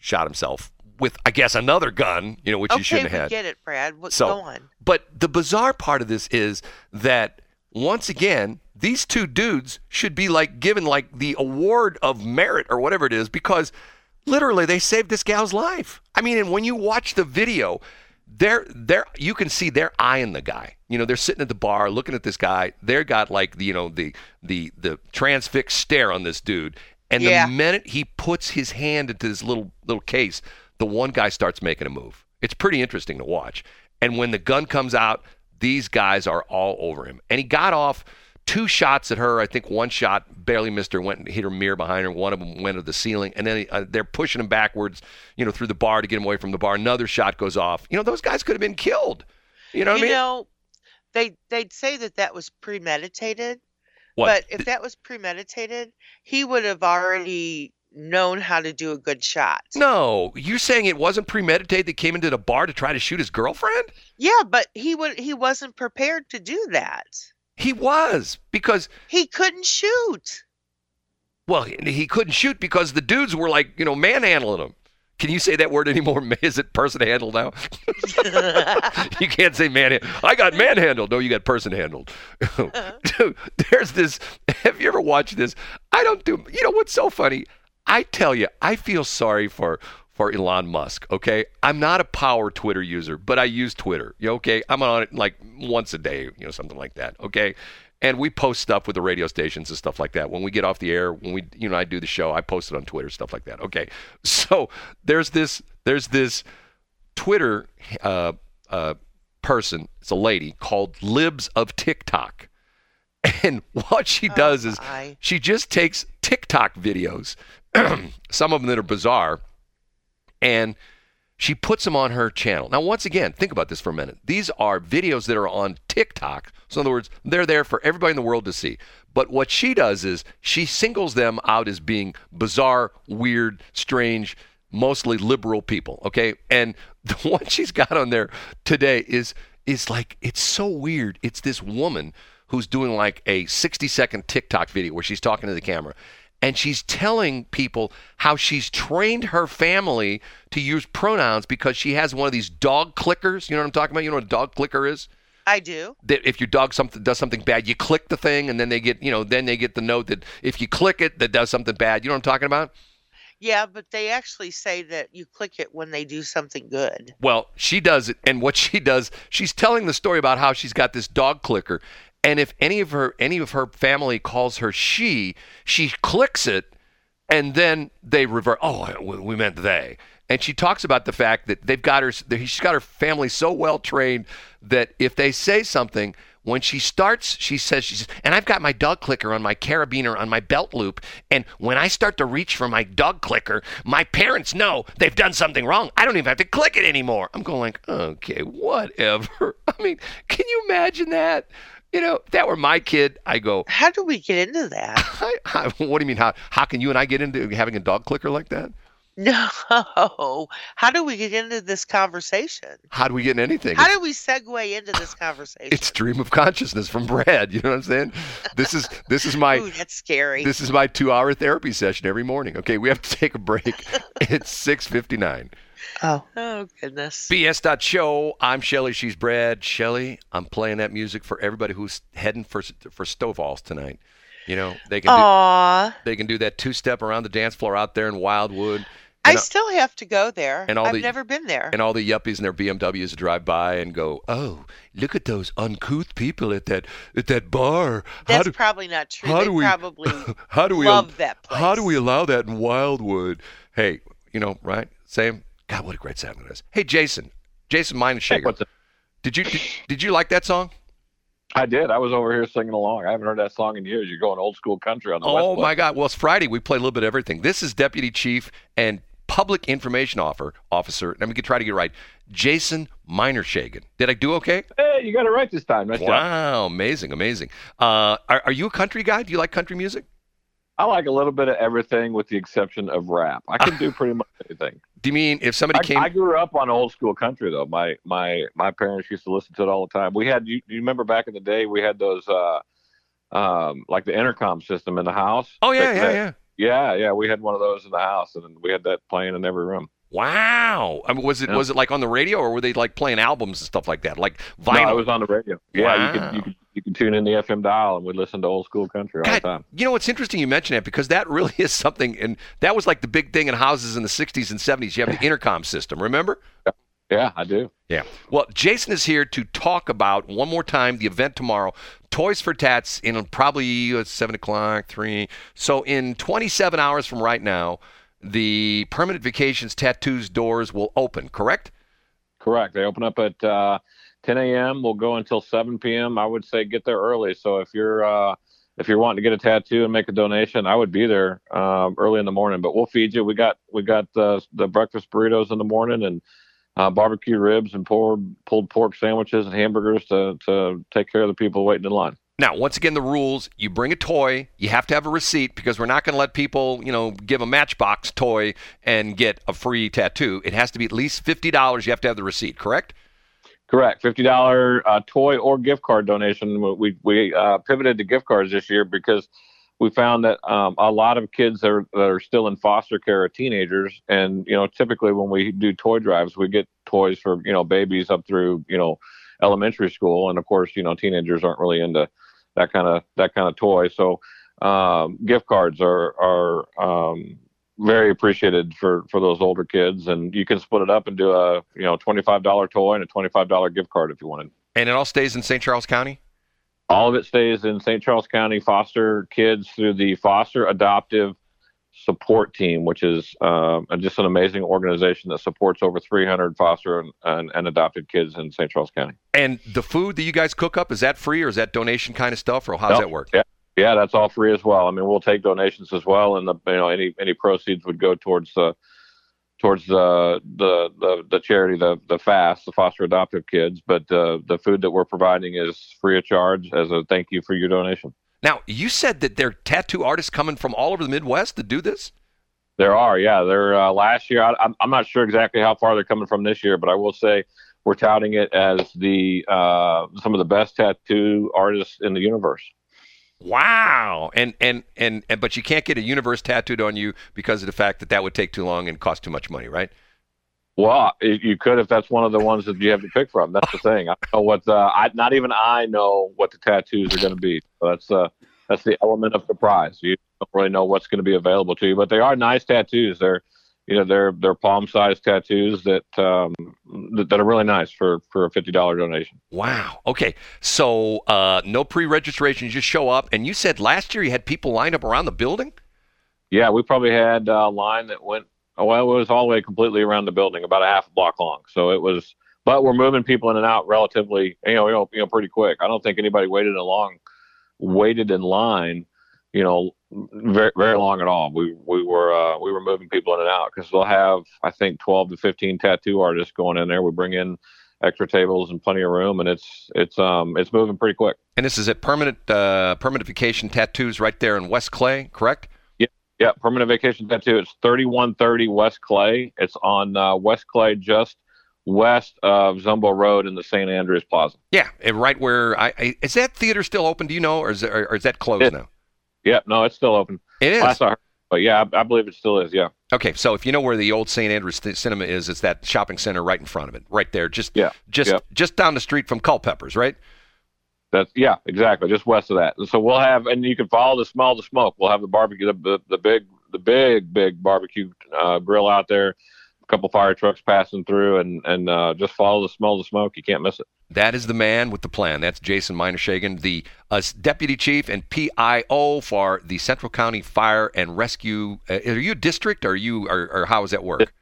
Shot himself with, I guess, another gun. You know, which he Okay, shouldn't have had. get it, Brad. What's So- going? But the bizarre part of this is that once again, these two dudes should be like given like the award of merit or whatever it is because literally they saved this gal's life. I mean, and when you watch the video, they're they're you can see they're eyeing the guy. You know, they're sitting at the bar looking at this guy. They're got like the you know the the the transfixed stare on this dude. And Yeah. the minute he puts his hand into this little little case, the one guy starts making a move. It's pretty interesting to watch. And when the gun comes out, these guys are all over him. And he got off two shots at her. I think one shot barely missed her, went and hit her mirror behind her. One of them went to the ceiling, and then uh, they're pushing him backwards, you know, through the bar to get him away from the bar. Another shot goes off. You know, those guys could have been killed. You know what you I mean? know, they they'd say that that was premeditated, what? but if that was premeditated, he would have already known how to do a good shot. no, you're saying it wasn't premeditated. They came into the bar to try to shoot his girlfriend. Yeah, but he would he wasn't prepared to do that. He was because He couldn't shoot. Well, he, couldn't shoot because the dudes were like, you know, manhandling him. Can you say that word anymore? <laughs> Is it person handled now? <laughs> you can't say man. I got manhandled. No, you got person handled. Dude, uh-huh. <laughs> there's this. Have you ever watched this? I don't do. You know what's so funny? I tell you, I feel sorry for for Elon Musk. Okay, I'm not a power Twitter user, but I use Twitter. Okay, I'm on it like once a day. You know, something like that. Okay. And we post stuff with the radio stations and stuff like that. When we get off the air, when we, you know, I do the show, I post it on Twitter, stuff like that. Okay, <laughs> so there's this, there's this Twitter uh, uh, person, it's a lady called Libs of TikTok. <laughs> And what she does is my. she just takes TikTok videos, <clears throat> some of them that are bizarre, and she puts them on her channel. Now, once again, think about this for a minute. These are videos that are on TikTok. So, in other words, they're there for everybody in the world to see. But what she does is she singles them out as being bizarre, weird, strange, mostly liberal people. Okay, and <laughs> the one she's got on there today is is like it's so weird. It's this woman who's doing like a 60 second TikTok video where she's talking to the camera. And she's telling people how she's trained her family to use pronouns because she has one of these dog clickers. You know what I'm talking about? You know what a dog clicker is? I do. that if your dog something does something bad, you click the thing, and then they get you know then they get the note that if you click it, that does something bad. You know what I'm talking about? Yeah, but they actually say that you click it when they do something good. Well, she does it, and what <laughs> she does, she's telling the story about how she's got this dog clicker, and if any of her any of her family calls her she, she clicks it, and then they revert. Oh, we meant they. And she talks about the fact that they've got her, she's got her family so well trained that if they say something, when she starts, she says, she says, and I've got my dog clicker on my carabiner on my belt loop. And when I start to reach for my dog clicker, my parents know they've done something wrong. I don't even have to click it anymore. I'm going like, okay, whatever. <laughs> I mean, can you imagine that? You know, if that were my kid, I go, How do we get into that? <laughs> I, I, what do you mean? How, how can you and I get into having a dog clicker like that? No. How do we get into this conversation? How do we get in anything? How do we segue into this conversation? it's dream of consciousness from Brad. You know what I'm saying? This is this is my Ooh, that's scary. this is my two hour therapy session every morning. Okay, we have to take a break. <laughs> it's six fifty nine. Oh. Oh goodness. BS.show. I'm Shelly. She's Brad. Shelly, I'm playing that music for everybody who's heading for for Stovall's tonight. You know they can do, they can do that two step around the dance floor out there in Wildwood. I And, uh, still have to go there. and all I've the- never been there. and all the yuppies in their BMWs drive by and go, "Oh, look at those uncouth people at that at that bar. How That's do, probably not true. how they do we- probably <laughs> how do we love that place. How do we allow that in Wildwood? Hey, you know, right? Sam, God, what a great sound it is. Hey, Jason, Jason Meineshager, What's up? did you did, did you like that song? I did. I was over here singing along. I haven't heard that song in years. You're going old school country on the Oh my God! Well, it's Friday. We play a little bit of everything. This is Deputy Chief and Public Information Officer. Officer. Let me try to get it right. Jason Meinershagen. Did I do okay? Hey, you got it right this time. Nice job. Wow, amazing, amazing. Uh, are, are you a country guy? Do you like country music? I like a little bit of everything with the exception of rap. I can do <laughs> pretty much anything. Do you mean if somebody I, came? I grew up on old school country though. My my my parents used to listen to it all the time. We had you, you remember back in the day we had those uh um like the intercom system in the house. oh yeah, That- yeah, that- yeah. Yeah, yeah, we had one of those in the house and we had that playing in every room. Wow. I mean, was it Yeah. was it like on the radio or were they like playing albums and stuff like that, like No, vinyl? it was on the radio. Yeah, you Wow. could you could you could tune in the FM dial and we'd listen to old school country all God, the time. you know, it's interesting you mention that because that really <laughs> is something, and that was like the big thing in houses in the 60s and 70s. You have the intercom system, remember? Yeah, I do. Yeah. Well, Jason is here to talk about one more time the event tomorrow, Toys for Tats, in probably uh, seven o'clock, three. So in 27 hours from right now, the permanent vacations tattoos doors will open. Correct? Correct. They open up at uh, 10 a.m. We'll go until 7 p.m. I would say get there early. So if you're uh, if you're wanting to get a tattoo and make a donation, I would be there um, early in the morning. But we'll feed you. We got we got uh, the breakfast burritos in the morning and uh, barbecue ribs and pulled pulled pork sandwiches and hamburgers to to take care of the people waiting in line. Now, once again, the rules: you bring a toy, you have to have a receipt because we're not going to let people, you know, give a Matchbox toy and get a free tattoo. It has to be at least fifty dollars. You have to have the receipt. Correct? Correct. Fifty dollar uh, toy or gift card donation. We we uh, pivoted to gift cards this year because we found that um, a lot of kids that are, that are still in foster care are teenagers, and you know typically when we do toy drives, we get toys for you know babies up through you know elementary school, and of course you know teenagers aren't really into that kind of that kind of toy. So um, gift cards are are um, very appreciated for for those older kids, and you can split it up and do a you know twenty five dollar toy and a twenty five dollar gift card if you wanted. And it all stays in St. Charles County. All of it stays in St. Charles County foster kids through the foster adoptive support team, which is um, just an amazing organization that supports over 300 foster and, and, and adopted kids in St. Charles County. And the food that you guys cook up is that free or is that donation kind of stuff or how does Nope. that work? Yeah, yeah, that's all free as well. I mean, we'll take donations as well, and the you know any any proceeds would go towards the towards the the the, the charity, the the FAST, the foster adoptive kids. But uh, the food that we're providing is free of charge as a thank you for your donation. Now, you said that there are tattoo artists coming from all over the Midwest to do this. There are, yeah. They're uh, last year. I, I'm I'm not sure exactly how far they're coming from this year, but I will say we're touting it as the uh, some of the best tattoo artists in the universe. Wow. And, and and and but you can't get a universe tattooed on you because of the fact that that would take too long and cost too much money, right? Well, you could if that's one of the ones that you have to pick from. That's the thing. I know what the, I not even I know what the tattoos are going to be. So that's uh that's the element of surprise. You don't really know what's going to be available to you, but they are nice tattoos. They're you know they're they're palm sized tattoos that um that, that are really nice for for a fifty dollar donation. Wow. Okay. So uh, no pre-registration. You just show up. And you said last year you had people lined up around the building. Yeah, we probably had a line that went well, it was all the way completely around the building, about a half block long. So it was, but we're moving people in and out relatively, you know, you know, you know pretty quick. I don't think anybody waited a long, waited in line, you know, very very long at all. We we were uh, we were moving people in and out because they'll have I think twelve to fifteen tattoo artists going in there. We bring in extra tables and plenty of room, and it's it's um it's moving pretty quick. And this is at permanent uh, permanent vacation tattoos right there in West Clay, correct? Yeah, permanent vacation tattoo. It's 3130 West Clay. It's on uh, West Clay, just west of Zumbehl Road in the St. Andrews Plaza. Yeah, and right where I, I is that theater still open? Do you know, or is it, or is that closed It- now? Yeah, no, it's still open. It is. Last I heard, but yeah, I, I believe it still is. Yeah. Okay, so if you know where the old St. Andrews Cinema is, it's that shopping center right in front of it, right there, just Yeah, just yeah. just down the street from Culpeppers, right? That's yeah, exactly, just west of that. So we'll have, and you can follow the smell the smoke. We'll have the barbecue, the, the, the big, the big, big barbecue uh, grill out there. A couple fire trucks passing through, and and uh, just follow the smell the smoke. You can't miss it. That is the man with the plan. That's Jason Minershagen, the uh, deputy chief and PIO for the Central County Fire and Rescue. Uh, are you district, or are you, or, or how does that work?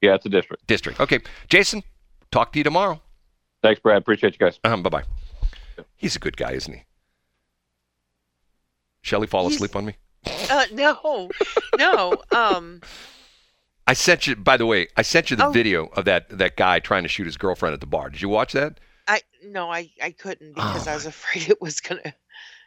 Yeah, it's a district. District. Okay, Jason. Talk to you tomorrow. Thanks, Brad. Appreciate you guys. Um, bye bye. He's a good guy, isn't he? Shelly, fall He's- asleep on me. Uh, no, no. Um, I sent you. By the way, I sent you the Oh. video of that that guy trying to shoot his girlfriend at the bar. Did you watch that? I no, I I couldn't because Oh, I was afraid it was gonna,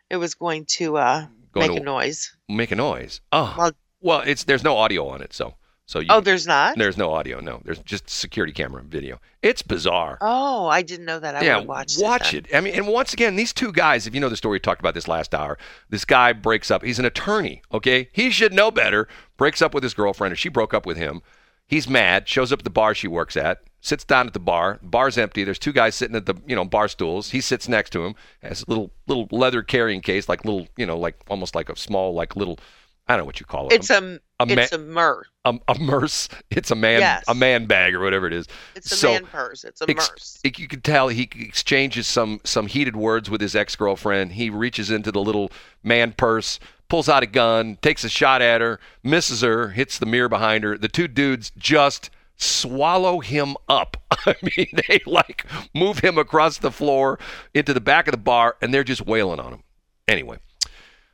it was going to uh Going make to- a noise. Make a noise. Oh, Well- well, it's there's no audio on it, so so you, Oh, there's not. there's no audio. No, there's just security camera video. It's bizarre. Oh, I didn't know that. I yeah, watch watch it. it. I mean, and once again, these two guys. If you know the story, we talked about this last hour. This guy breaks up. He's an attorney. Okay, he should know better. Breaks up with his girlfriend, or she broke up with him. He's mad. Shows up at the bar she works at. Sits down at the bar. The bar's empty. There's two guys sitting at the you know bar stools. He sits next to him. Has a little little leather carrying case, like little you know like almost like a small like little I don't know what you call it. It's a, a ma- it's a mer. a, a merce. <laughs> It's a man Yes. a man bag or whatever it is. It's a So, man purse. It's a ex- merce. it- you can tell he exchanges some some heated words with his ex girlfriend. He reaches into the little man purse, pulls out a gun, takes a shot at her, misses her, hits the mirror behind her. The two dudes just swallow him up. <laughs> I mean, they like move him across the floor into the back of the bar, and they're just wailing on him. Anyway.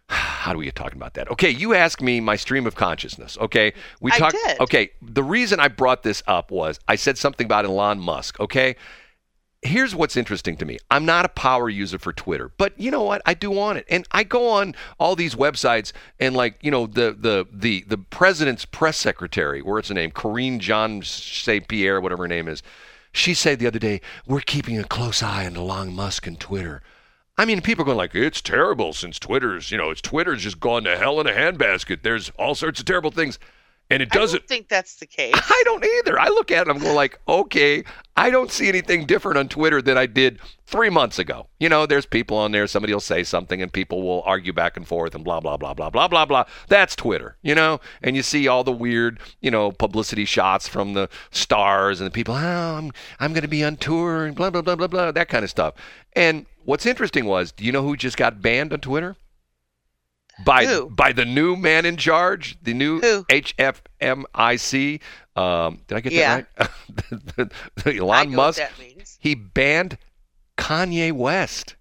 <sighs> How do we get talking about that? Okay, you asked me my stream of consciousness. Okay, we talked. Okay, the reason I brought this up was I said something about Elon Musk. Okay, here's what's interesting to me. I'm not a power user for Twitter, but you know what? I do want it. And I go on all these websites and like, you know, the the the the president's press secretary, what's her name? Corinne Jean St. Pierre, whatever her name is. She said the other day, we're keeping a close eye on Elon Musk and Twitter. I mean, people are going like, it's terrible since Twitter's, you know, it's Twitter's just gone to hell in a handbasket. There's all sorts of terrible things. And it doesn't don't think that's the case. <laughs> I don't either. I look at it, I'm going like, okay, I don't see anything different on Twitter than I did three months ago. You know, there's people on there, somebody will say something and people will argue back and forth and blah, blah, blah, blah, blah, blah, blah. That's Twitter, you know? And you see all the weird, you know, publicity shots from the stars and the people, oh, I'm, I'm going to be on tour and blah, blah, blah, blah, blah, that kind of stuff. And what's interesting was, do you know who just got banned on Twitter? By, Who? by the new man in charge, the new Who? HFMIC. Um, did I get Yeah. that right? <laughs> Elon Musk. What that means. He banned Kanye West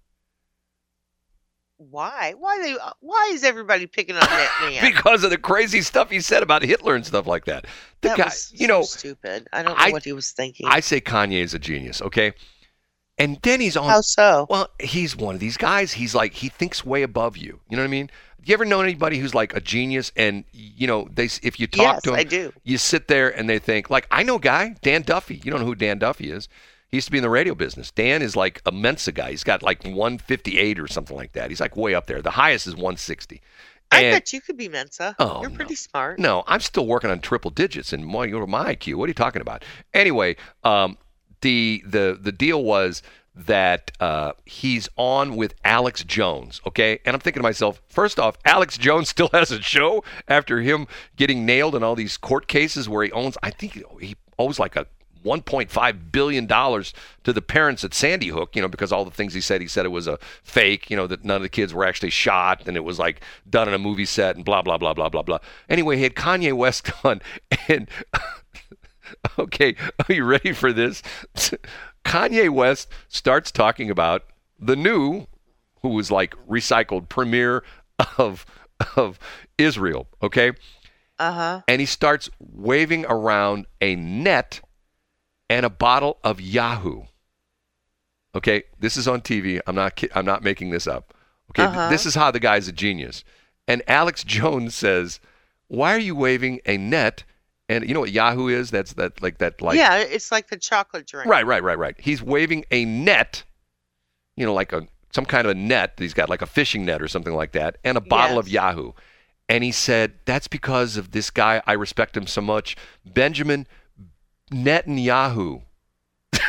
Why? Why they? Why is everybody picking on that <laughs> man? because of the crazy stuff he said about Hitler and stuff like that. The that guy, was you so know, stupid. I don't know I- what he was thinking. I say Kanye is a genius. Okay, and then he's on. How so? Well, he's one of these guys. He's like he thinks way above you. You know what I mean? You ever know anybody who's like a genius and you know they if you talk yes, to him I do. you sit there and they think like I know a guy Dan Duffy. You don't know who Dan Duffy is? He used to be in the radio business. Dan is like a Mensa guy. He's got like 158 or something like that. He's like way up there. The highest is 160. I bet you could be Mensa. Oh, You're no. pretty smart. No, I'm still working on triple digits and my my IQ. What are you talking about? Anyway, um, the the the deal was that uh, he's on with Alex Jones. Okay, and I'm thinking to myself, first off, Alex Jones <laughs> still has a show after him getting nailed in all these court cases where he owns. I think he owes like a 1.5 billion dollars to the parents at Sandy Hook, you know, because all the things he said, he said it was a fake, you know, that none of the kids were actually shot and it was like done in a movie set and blah blah blah blah blah blah. Anyway, he had Kanye West <laughs> on and <laughs> okay, are you ready for this? <laughs> Kanye West starts talking about the new who was like recycled premier of of Israel, okay? Uh huh. and he starts waving around a net and a bottle of Yahoo. Okay, this is on TV. I'm not. I'm not making this up. Okay, Uh-huh. this is how the guy's a genius. And Alex Jones says, why are you waving a net? And you know what Yahoo is? That's that like that like yeah, it's like the chocolate drink. Right, right, right, right. He's waving a net, you know, like a some kind of a net. He's got like a fishing net or something like that, and a bottle of Yahoo. And he said that's because of this guy. I respect him so much, Benjamin Netanyahu. <laughs>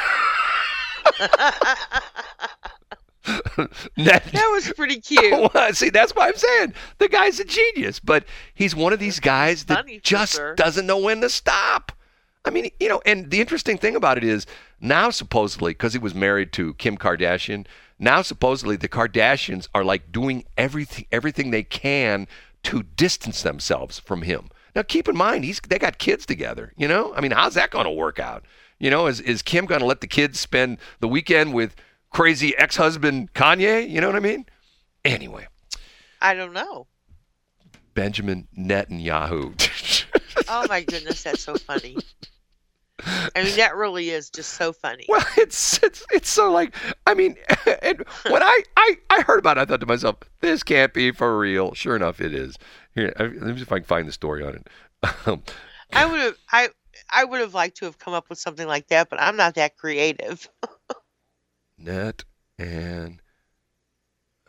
<laughs> Net- That was <laughs> pretty cute. See, that's why I'm saying the guy's a genius, but he's one of these guys that just sure. doesn't know when to stop. I mean, you know, and the interesting thing about it is now supposedly because he was married to Kim Kardashian, now supposedly the Kardashians are like doing everything everything they can to distance themselves from him. Now, keep in mind, he's they got kids together. You know, I mean, how's that going to work out? You know, is is Kim going to let the kids spend the weekend with crazy ex-husband Kanye? You know what I mean? Anyway, I don't know. Benjamin Netanyahu. <laughs> Oh my goodness, that's so funny. I mean, that really is just so funny. Well, it's it's it's so like I mean, <laughs> and when I, I I heard about it, I thought to myself, this can't be for real. Sure enough, it is. Here, let me see if I can find the story on it. <laughs> Um, I would have I I would have liked to have come up with something like that, but I'm not that creative. Net and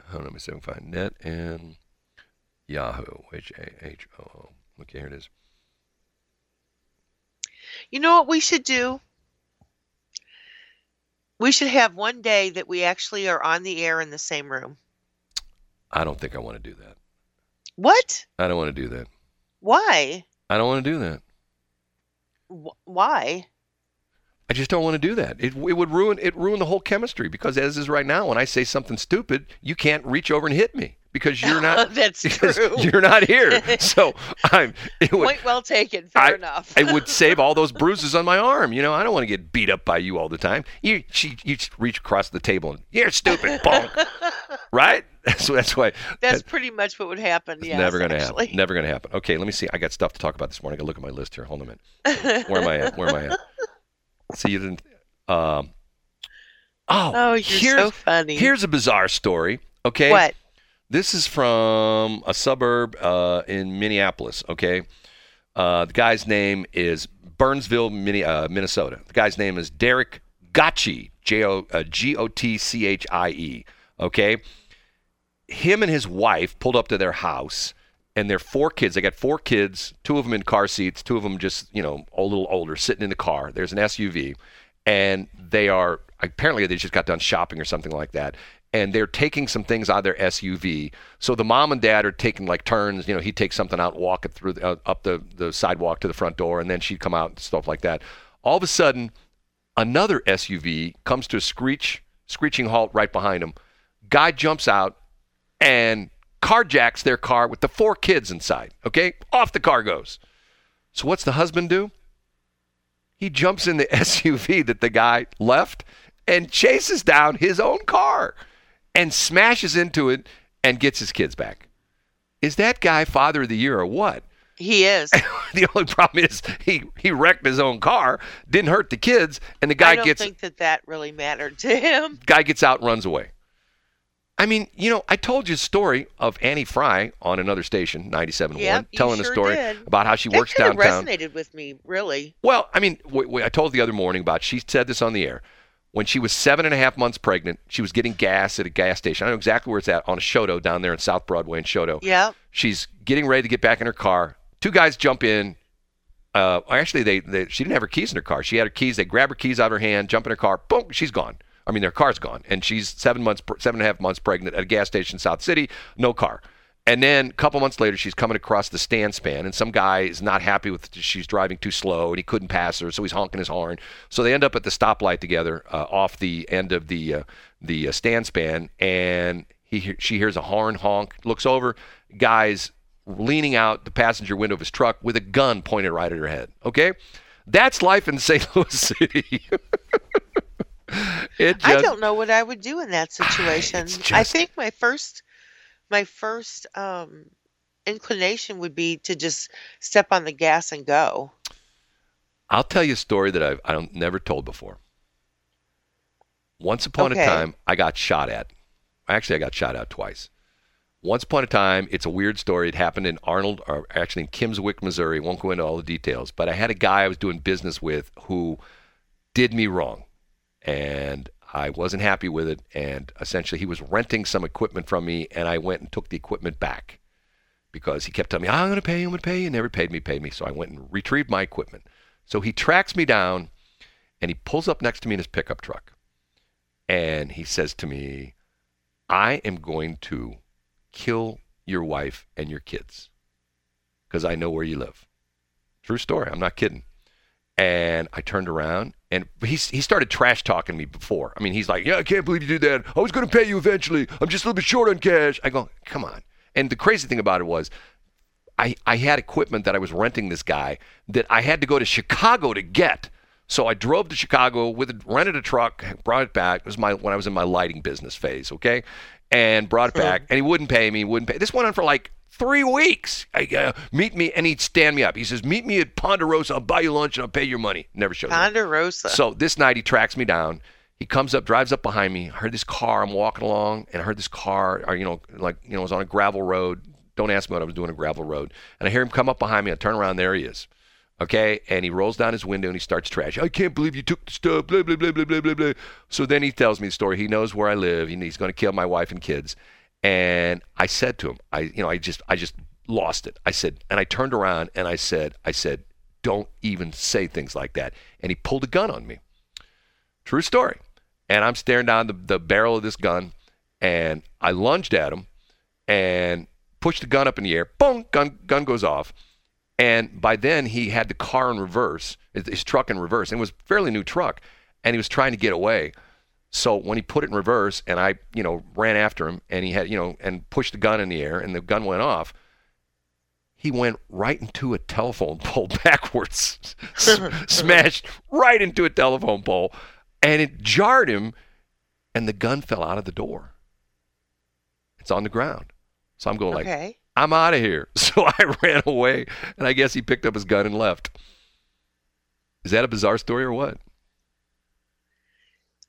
hold on, let me see if I can find net and Yahoo. H A H O O. Okay, here it is. You know what we should do? We should have one day that we actually are on the air in the same room. I don't think I want to do that. What? I don't want to do that. Why? I don't want to do that. Wh- Why? I just don't want to do that. It, it would ruin it ruin the whole chemistry because as is right now, when I say something stupid, you can't reach over and hit me because you're not. <laughs> That's <laughs> true. You're not here, <laughs> so I'm. It would, Point well taken. Fair I, enough. it would save all those bruises on my arm. You know, I don't want to get beat up by you all the time. You, she, you reach across the table and you're stupid, bonk. right? So that's why. That's pretty much what would happen. Yes, never going to actually. happen. Never going to happen. Okay, let me see. I got stuff to talk about this morning. I got to look at my list here. Hold on a minute. Where am I at? Where am I at? See, you didn't. Um, oh, Oh, you're here's, so funny. Here's a bizarre story. Okay. What? This is from a suburb uh, in Minneapolis. Okay. Uh, the guy's name is Burnsville, uh, Minnesota. The guy's name is Derek Gotchi, J O uh, G O T C H I E. Okay. Him and his wife pulled up to their house, and they're four kids. They got four kids, two of them in car seats, two of them just you know a little older, sitting in the car. There's an SUV, and they are apparently they just got done shopping or something like that. And they're taking some things out of their SUV. So the mom and dad are taking like turns. You know, he takes something out, walk it through uh, up the, the sidewalk to the front door, and then she'd come out and stuff like that. All of a sudden, another SUV comes to a screech, screeching halt right behind him. Guy jumps out and carjacks their car with the four kids inside. Okay, off the car goes. So what's the husband do? He jumps in the <laughs> SUV that the guy left and chases down his own car and smashes into it and gets his kids back. Is that guy father of the year or what? He is. <laughs> the only problem is he he wrecked his own car, didn't hurt the kids, and the guy I don't gets think that that really mattered to him. guy gets out and runs away. I mean, you know, I told you a story of Annie Frey on another station, 97.1, Yep, telling a story did. about how she That works kind downtown. resonated with me, really. Well, I mean, w- w- I told the other morning about she said this on the air. When she was seven and a half months pregnant, she was getting gas at a gas station. I know exactly where it's at on a Chouteau down there in South Broadway in Chouteau. Yeah. She's getting ready to get back in her car. Two guys jump in. Uh, actually, they, they she didn't have her keys in her car. She had her keys. They grab her keys out of her hand, jump in her car. Boom, she's gone. I mean, their car's gone, and she's seven months, seven and a half months pregnant at a gas station in South City, no car. And then a couple months later, she's coming across the Stan Span, and some guy is not happy with she's driving too slow, and he couldn't pass her, so he's honking his horn. So they end up at the stoplight together, uh, off the end of the uh, the uh, Stan Span, and he he- she hears a horn honk, looks over, guys leaning out the passenger window of his truck with a gun pointed right at her head. Okay, that's life in St. <laughs> Louis City. <laughs> <laughs> it I don't know what I would do in that <sighs> situation. it's I think my first my first um inclination would be to just step on the gas and go. I'll tell you a story that I've I don't never told before. Once upon Okay. a time, I got shot at. Actually, I got shot at twice. Once upon a time, it's a weird story. It happened in Arnold, or actually in Kimmswick, Missouri. Won't go into all the details, but I had a guy I was doing business with who did me wrong, and I wasn't happy with it. And essentially, he was renting some equipment from me, and I went and took the equipment back because he kept telling me, "I'm going to pay you, I'm going to pay you." Never paid me, paid me. So I went and retrieved my equipment. So he tracks me down, and he pulls up next to me in his pickup truck, and he says to me, "I am going to." kill your wife and your kids because I know where you live. True story. I'm not kidding. And I turned around and he, he started trash talking me before. I mean, he's like, Yeah, I can't believe you did that. I was going to pay you eventually. I'm just a little bit short on cash. I go, Come on. And the crazy thing about it was, I, I had equipment that I was renting this guy that I had to go to Chicago to get. So I drove to Chicago with rented a truck, brought it back. It was my when I was in my lighting business phase, okay? and brought it hmm. back, and he wouldn't pay me. Wouldn't pay. This went on for like three weeks. I, uh, meet me, and he'd stand me up. He says, "Meet me at Ponderosa. I'll buy you lunch, and I'll pay your money." Never shows up. Ponderosa. So this night he tracks me down. He comes up, drives up behind me. I heard this car. I'm walking along, and I heard this car. Or, you know, like you know, it was on a gravel road. Don't ask me what I was doing on a gravel road. And I hear him come up behind me. I turn around. There he is. Okay, and he rolls down his window and he starts trash. I can't believe you took the stuff. Blah blah blah blah blah blah blah. So then he tells me the story. He knows where I live. He's going to kill my wife and kids. And I said to him, I you know, I just I just lost it. I said, and I turned around and I said, I said, don't even say things like that. And he pulled a gun on me. True story. And I'm staring down the, the barrel of this gun, and I lunged at him and pushed the gun up in the air. Boom, gun gun goes off. And by then he had the car in reverse, his truck in reverse. And it was a fairly new truck, and he was trying to get away. So when he put it in reverse and I, you know, ran after him and he had, you know, and pushed the gun in the air and the gun went off, he went right into a telephone pole <laughs> backwards, smashed right into a telephone pole, and it jarred him, and the gun fell out of the door. It's on the ground. So I'm going like, okay. I'm out of here. <laughs> So I ran away, and I guess he picked up his gun and left. Is that a bizarre story or what?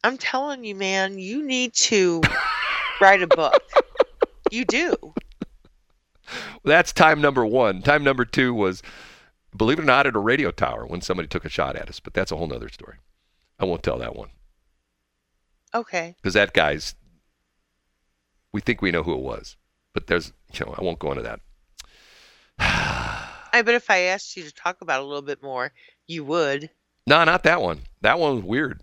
I'm telling you, man, you need to write a book. You do. That's time number one. Time number two was, believe it or not, at a radio tower when somebody took a shot at us. But that's a whole nother story. I won't tell that one Okay. because that guy's. We think we know who it was, but there's, you know, I won't go into that. <sighs> I bet if I asked you to talk about it a little bit more, you would. No, not that one. That one was weird.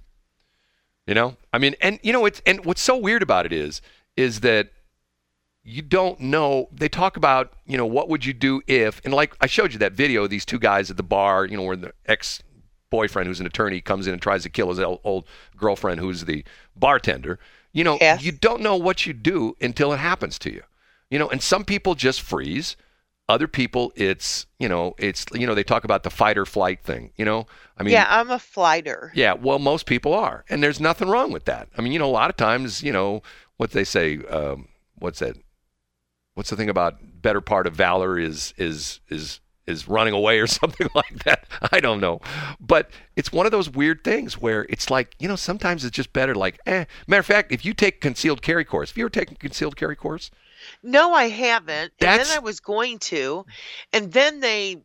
You know, I mean, and you know, it's and what's so weird about it is, is that you don't know. They talk about, you know, what would you do if, and like I showed you that video of these two guys at the bar, you know, where the ex boyfriend who's an attorney comes in and tries to kill his old, old girlfriend who's the bartender. You know, you don't know what you do until it happens to you. You know, and some people just freeze. Other people, it's you know, it's you know, they talk about the fight or flight thing. You know, I mean, yeah, I'm a flighter. yeah, well, most people are, and there's nothing wrong with that. I mean, you know, a lot of times, you know, what they say, um, what's that? What's the thing about better part of valor is is is is running away or <laughs> something like that? I don't know, but it's one of those weird things where it's like, you know, sometimes it's just better. Like, eh. Matter of fact, if you take concealed carry course, if you ever taken concealed carry course? No, I haven't. And That's- then I was going to, and then they,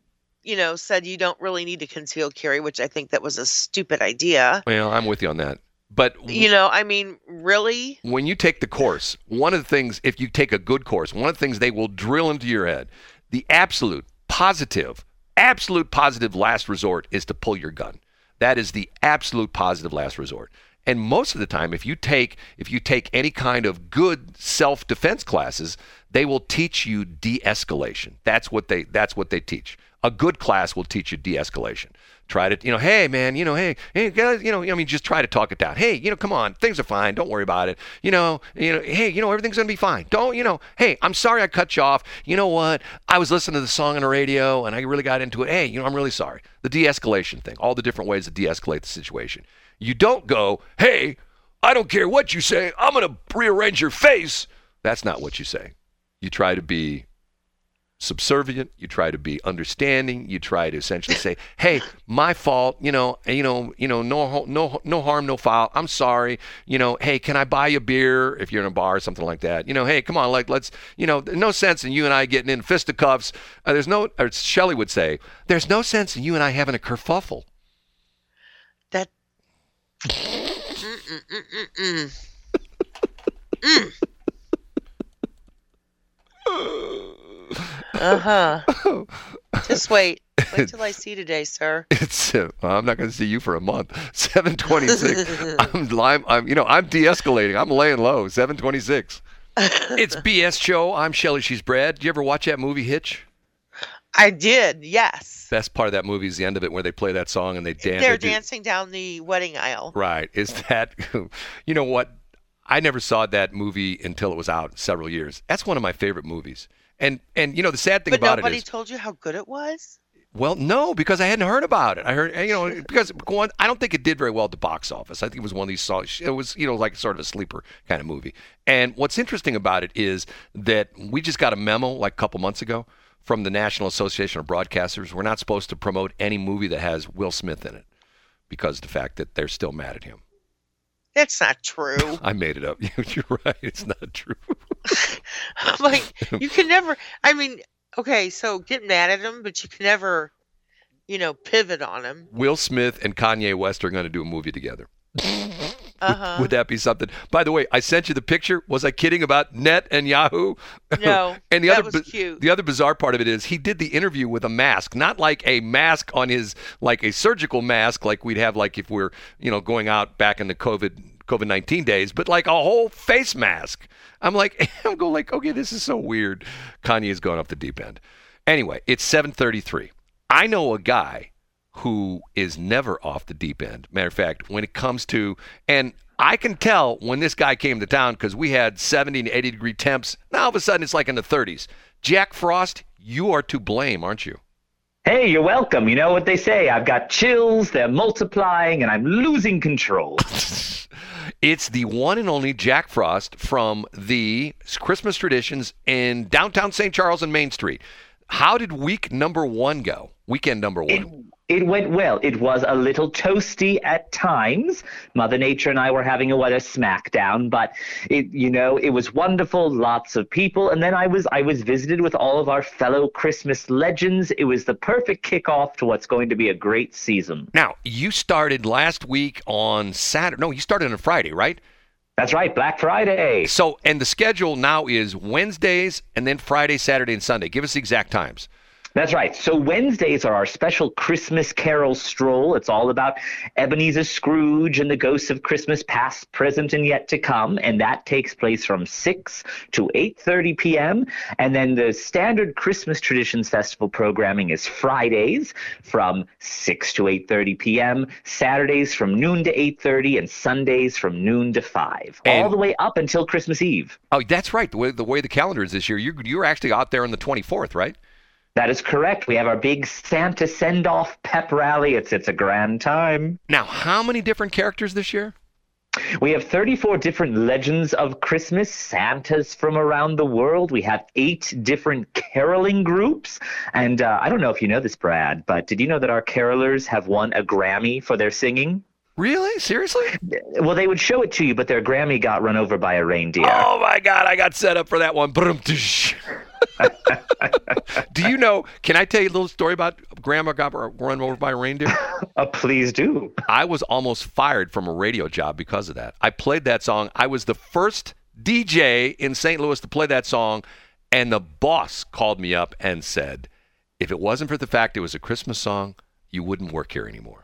you know, said you don't really need to conceal carry, which I think that was a stupid idea. Well, I'm with you on that, but You know, I mean, really? when you take the course, one of the things, if you take a good course, one of the things they will drill into your head, the absolute positive, absolute positive last resort is to pull your gun. That is the absolute positive last resort. And most of the time, if you take if you take any kind of good self-defense classes, they will teach you de-escalation. That's what they that's what they teach. A good class will teach you de-escalation. Try to, you know, hey man, you know, hey, hey guys, you know, I mean, just try to talk it down. Hey, you know, come on, things are fine. Don't worry about it. You know, you know, hey, you know, everything's gonna be fine. Don't, you know, hey, I'm sorry I cut you off. You know what? I was listening to the song on the radio and I really got into it. Hey, you know, I'm really sorry. The de-escalation thing, all the different ways to de-escalate the situation. You don't go, hey, I don't care what you say. I'm gonna rearrange your face. That's not what you say. You try to be subservient. You try to be understanding. You try to essentially say, <laughs> "Hey, my fault. You know, you know, you know, no, no, no harm, no foul. I'm sorry. You know, hey, can I buy you a beer if you're in a bar or something like that? You know, hey, come on, like let's, you know, no sense in you and I getting in fisticuffs. Uh, there's no, or Shelly would say, there's no sense in you and I having a kerfuffle. Mm. Uh huh. Just wait. Wait till I see today, sir. It's uh, I'm not going to see you for a month. <laughs> 726. I'm, I'm, I'm, you know, I'm de-escalating. I'm laying low. 726. it's BS show. I'm Shelly. She's Brad. Did you ever watch that movie Hitch? I did. Yes. Best part of that movie is the end of it where they play that song and they dance. They're they do- dancing down the wedding aisle. Right. Is that, <laughs> you know what? I never saw that movie until it was out several years. That's one of my favorite movies. And and you know the sad thing But about nobody it is, told you how good it was. well, no, because I hadn't heard about it. I heard, you know, because one, I don't think it did very well at the box office. I think it was one of these songs. It was, you know, like sort of a sleeper kind of movie. And what's interesting about it is that we just got a memo like a couple months ago from the National Association of Broadcasters. We're not supposed to promote any movie that has Will Smith in it because of the fact that they're still mad at him. That's not true. <laughs> I made it up. <laughs> You're right. It's not true. <laughs> Like, you can never. I mean, okay, so get mad at him, but you can never, you know, pivot on him. Will Smith and Kanye West are going to do a movie together. Uh huh. Would that be something? By the way, I sent you the picture. Was I kidding about Net and Yahoo? <laughs> No, and the that other was cute. the other bizarre part of it is he did the interview with a mask, not like a mask on his like a surgical mask like we'd have like if we're you know going out back in the COVID COVID nineteen days, but like a whole face mask. I'm like <laughs> I'm going like okay, this is so weird. Kanye is going off the deep end. Anyway, it's 7:33. I know a guy who is never off the deep end. Matter of fact, when it comes to, and I can tell when this guy came to town because we had 70 and 80 degree temps. Now all of a sudden it's like in the 30s. Jack Frost, you are to blame, aren't you? Hey, you're welcome. You know what they say? I've got chills, they're multiplying, and I'm losing control. <laughs> It's the one and only Jack Frost from the Christmas traditions in downtown St. Charles and Main Street. How did week number one go? Weekend number one. It went well. It was a little toasty at times. Mother Nature and I were having a weather smackdown, but it, you know, it was wonderful. Lots of people, and then I was I was visited with all of our fellow Christmas legends. It was the perfect kickoff to what's going to be a great season. Now, you started last week on Saturday. No, you started on Friday, right? That's right, Black Friday. So, and the schedule now is Wednesdays and then Friday, Saturday, and Sunday. Give us the exact times. That's right. So Wednesdays are our special Christmas Carol stroll. It's all about Ebenezer Scrooge and the ghosts of Christmas past, present, and yet to come, and that takes place from 6 to 8:30 p.m. And then the standard Christmas Traditions Festival programming is Fridays from 6 to 8:30 p.m., Saturdays from noon to 8:30, and Sundays from noon to 5, all the way up until Christmas Eve. Oh, that's right. The way the, way the calendar is this year, you're, you're actually out there on the 24th, right? That is correct. We have our big Santa send-off pep rally. It's it's a grand time. Now, how many different characters this year? We have 34 different legends of Christmas, Santas from around the world. We have eight different caroling groups. And uh, I don't know if you know this, Brad, but did you know that our carolers have won a Grammy for their singing? Really? Seriously? Well, they would show it to you, but their Grammy got run over by a reindeer. Oh my God, I got set up for that one. <laughs> Do you know? Can I tell you a little story about Grandma got run over by a reindeer? <laughs> Uh, please do. I was almost fired from a radio job because of that. I played that song. I was the first DJ in St. Louis to play that song, and the boss called me up and said, if it wasn't for the fact it was a Christmas song, you wouldn't work here anymore.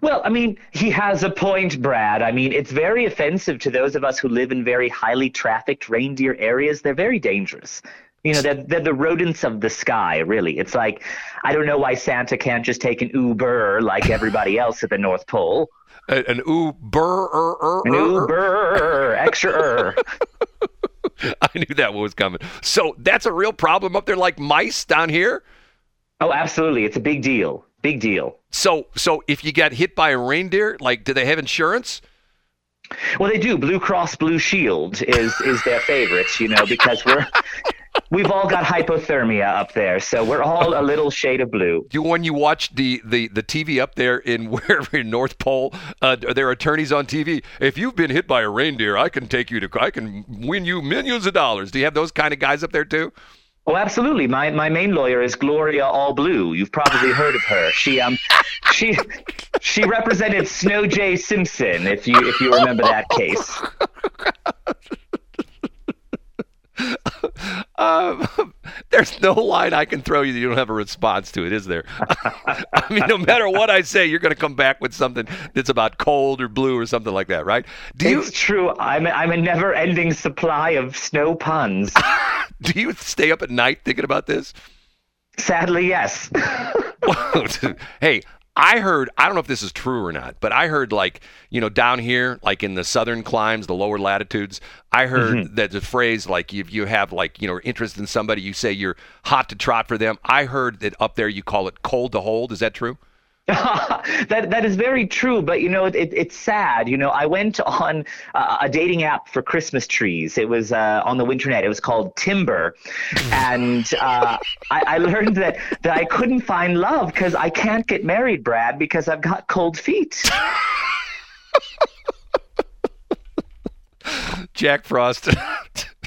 Well, I mean, he has a point, Brad. I mean, it's very offensive to those of us who live in very highly trafficked reindeer areas. They're very dangerous. You know, they're, they're the rodents of the sky, really. It's like, I don't know why Santa can't just take an Uber like everybody else at the North Pole. An, an Uber, er, er, An er, er. Uber, extra er. <laughs> I knew that one was coming. So that's a real problem up there, like mice down here. Oh, absolutely. It's a big deal. Big deal. So, so if you got hit by a reindeer, like, do they have insurance? Well, they do. Blue Cross Blue Shield is is their favorites, you know, because we're we've all got hypothermia up there, so we're all a little shade of blue. You when you watch the, the, the TV up there in <laughs> wherever in North Pole, uh, there are attorneys on TV. If you've been hit by a reindeer, I can take you to I can win you millions of dollars. Do you have those kind of guys up there too? Oh, absolutely. My my main lawyer is Gloria All Blue. You've probably heard of her. She um she she represented Snow J. Simpson, if you if you remember that case. <laughs> Um, <laughs> there's no line I can throw you that you don't have a response to it, is there? <laughs> I mean, no matter what I say, you're going to come back with something that's about cold or blue or something like that, right? Do you It's true. I'm a, I'm a never-ending supply of snow puns. <laughs> do you stay up at night thinking about this? Sadly, yes. hey, I heard, I don't know if this is true or not, but I heard like, you know, down here, like in the southern climes, the lower latitudes, I heard mm-hmm. that the phrase like if you have like, you know, interest in somebody, you say you're hot to trot for them. I heard that up there you call it cold to hold. Is that true? <laughs> that that is very true, but you know it, it, it's sad. You know, I went on uh, a dating app for Christmas trees. It was uh, on the internet. It was called Timber, and uh, I, I learned that that I couldn't find love because I can't get married, Brad, because I've got cold feet. <laughs> Jack Frost. <laughs>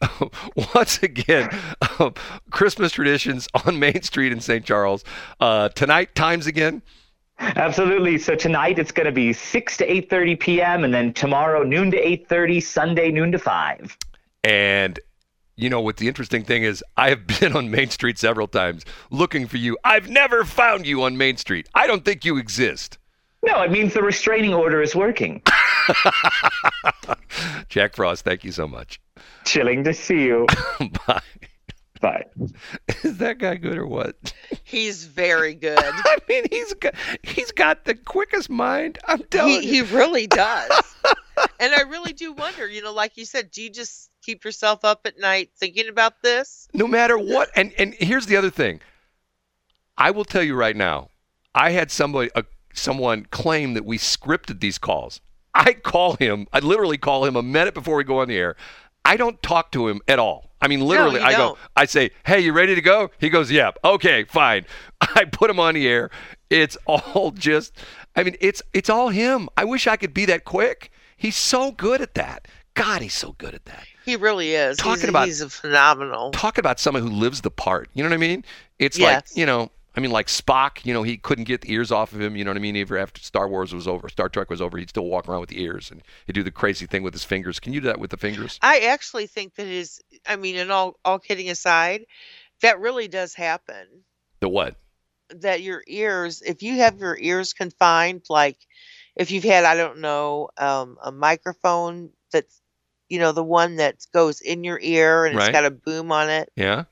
<laughs> Once again, um, Christmas traditions on Main Street in St. Charles. Uh, tonight, times again. Absolutely. So tonight it's going to be 6 to 8:30 p.m. and then tomorrow noon to 8:30, Sunday noon to 5. And you know what the interesting thing is? I have <laughs> been on Main Street several times looking for you. I've never found you on Main Street. I don't think you exist. No, it means the restraining order is working. <coughs> <laughs> Jack Frost, thank you so much. Chilling to see you. <laughs> Bye. Bye. Is that guy good or what? He's very good. <laughs> I mean, he's got he's got the quickest mind. I'm telling He, you. he really does. and I really do wonder, you know, like you said, do you just keep yourself up at night thinking about this? no matter what and and here's the other thing i will tell you right now i had somebody uh, someone claim that we scripted these calls i call him i literally call him a minute before we go on the air i don't talk to him at all i mean literally you i go don't. i say hey you ready to go he goes yep okay fine <laughs> i put him on the air it's <laughs> all just i mean it's it's all him i wish i could be that quick he's so good at that god he's so good at that He really is. Talking he's, about- he's a phenomenal. talk about someone who lives the part. You know what I mean? It's Yes. like, you know, I mean, like Spock, you know, he couldn't get the ears off of him. You know what I mean? Even after Star Wars was over, Star Trek was over, he'd still walk around with the ears and he'd do the crazy thing with his fingers. Can you do that with the fingers? I actually think that is, I mean, and all, all kidding aside, that really does happen. The what? That your ears, if you have your ears confined, like if you've had, I don't know, um, a microphone that's, you know, the one that goes in your ear and Right. it's got a boom on it. Yeah.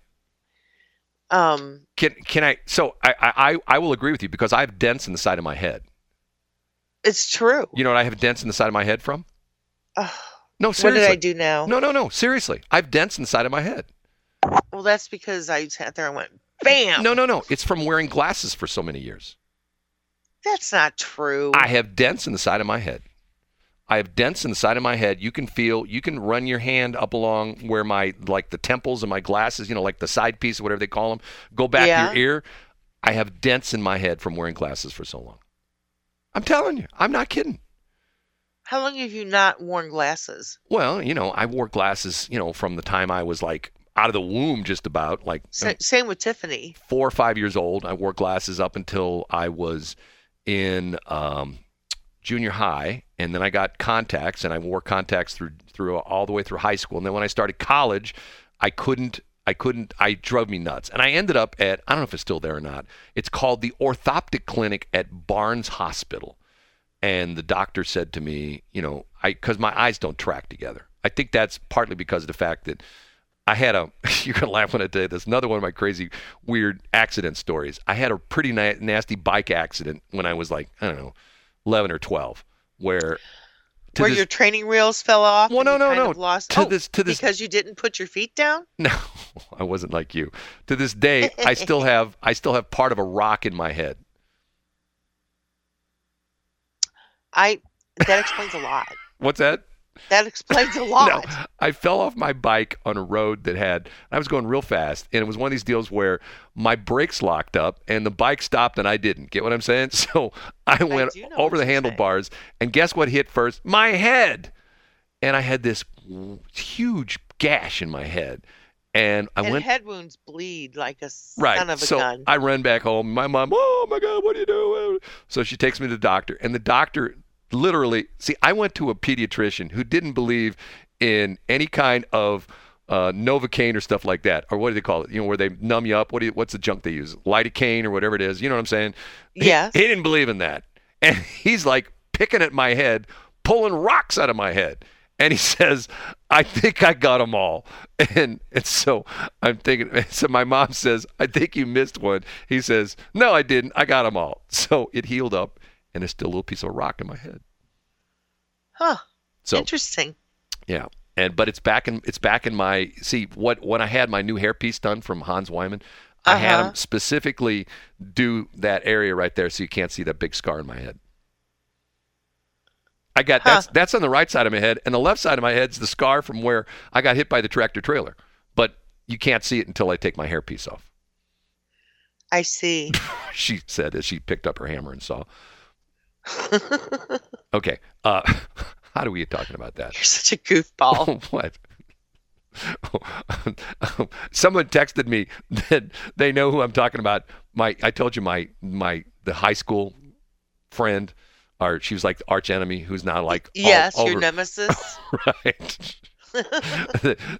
Um, Can can I? So I I I will agree with you because I have dents in the side of my head. it's true. You know what I have dents in the side of my head from? Ugh, No, what did I do now? No, no, no. Seriously, I have dents in the side of my head. Well, that's because I sat there and went, bam. No, no, no. It's from wearing glasses for so many years. That's not true. I have dents in the side of my head. I have dents in the side of my head. You can feel, you can run your hand up along where my, like the temples of my glasses, you know, like the side piece or whatever they call them, go back Yeah. to your ear. I have dents in my head from wearing glasses for so long. I'm telling you, I'm not kidding. How long have you not worn glasses? Well, you know, I wore glasses, you know, from the time I was like out of the womb, just about like Sa- same with Tiffany. four or five years old. I wore glasses up until I was in um, junior high, and then I got contacts, and I wore contacts through through all the way through high school. And then when I started college, I couldn't. I couldn't. I drove me nuts, and I ended up at I don't know if it's still there or not. It's called the Orthoptic Clinic at Barnes Hospital, and the doctor said to me, you know, I because my eyes don't track together. I think that's partly because of the fact that I had a. <laughs> You're gonna laugh when I tell you this. Another one of my crazy, weird accident stories. I had a pretty na- nasty bike accident when I was like I don't know, eleven or twelve, where Where this- your training wheels fell off. Well, no, no, no. Lost. To oh, this- to this- because you didn't put your feet down. <laughs> no, I wasn't like you. To this day, I still have <laughs> I still have part of a rock in my head. I. That explains a lot. What's that? That explains a <laughs> lot. No, I fell off my bike on a road that had, I was going real fast, and it was one of these deals where my brakes locked up and the bike stopped and I didn't. Get what I'm saying? <laughs> So I went do know over the handlebars, and guess what hit first? My head. And I had this huge gash in my head. And I and went head wounds bleed like a Right. son of a so gun. I run back home. My mom, oh my God, what are you doing? So she takes me to the doctor, and the doctor literally, see, I went to a pediatrician who didn't believe in any kind of uh, Novocaine or stuff like that, or what do they call it? You know, where they numb you up. What do you, what's the junk they use? Lidocaine or whatever it is. You know what I'm saying? He- He, didn't believe in that, and <laughs> he's like picking at my head, pulling rocks out of my head. And he <laughs> says, I think I got them all. <laughs> And, and so I'm thinking, so my mom says, I think you missed one. He says, No, I didn't. I got them all. So it healed up, and there's still a little piece of rock in my head. huh. So Interesting. yeah, and but it's back in it's back in my see what when I had my new hairpiece done from Hans Wiemann, I had Uh-huh. him specifically do that area right there so you can't see that big scar in my head. I got that's that's on the right side of my head, and the left side of my head's the scar from where I got hit by the tractor trailer. But you can't see it until I take my hairpiece off. I see. <laughs> She said as she picked up her hammer and saw. <laughs> Okay, uh, <laughs> how do we get talking about that? You're such a goofball. <laughs> what? Someone texted me that they know who I'm talking about. My, I told you my my the high school friend, or she was like the arch enemy, who's now like all yes, your over- nemesis. right.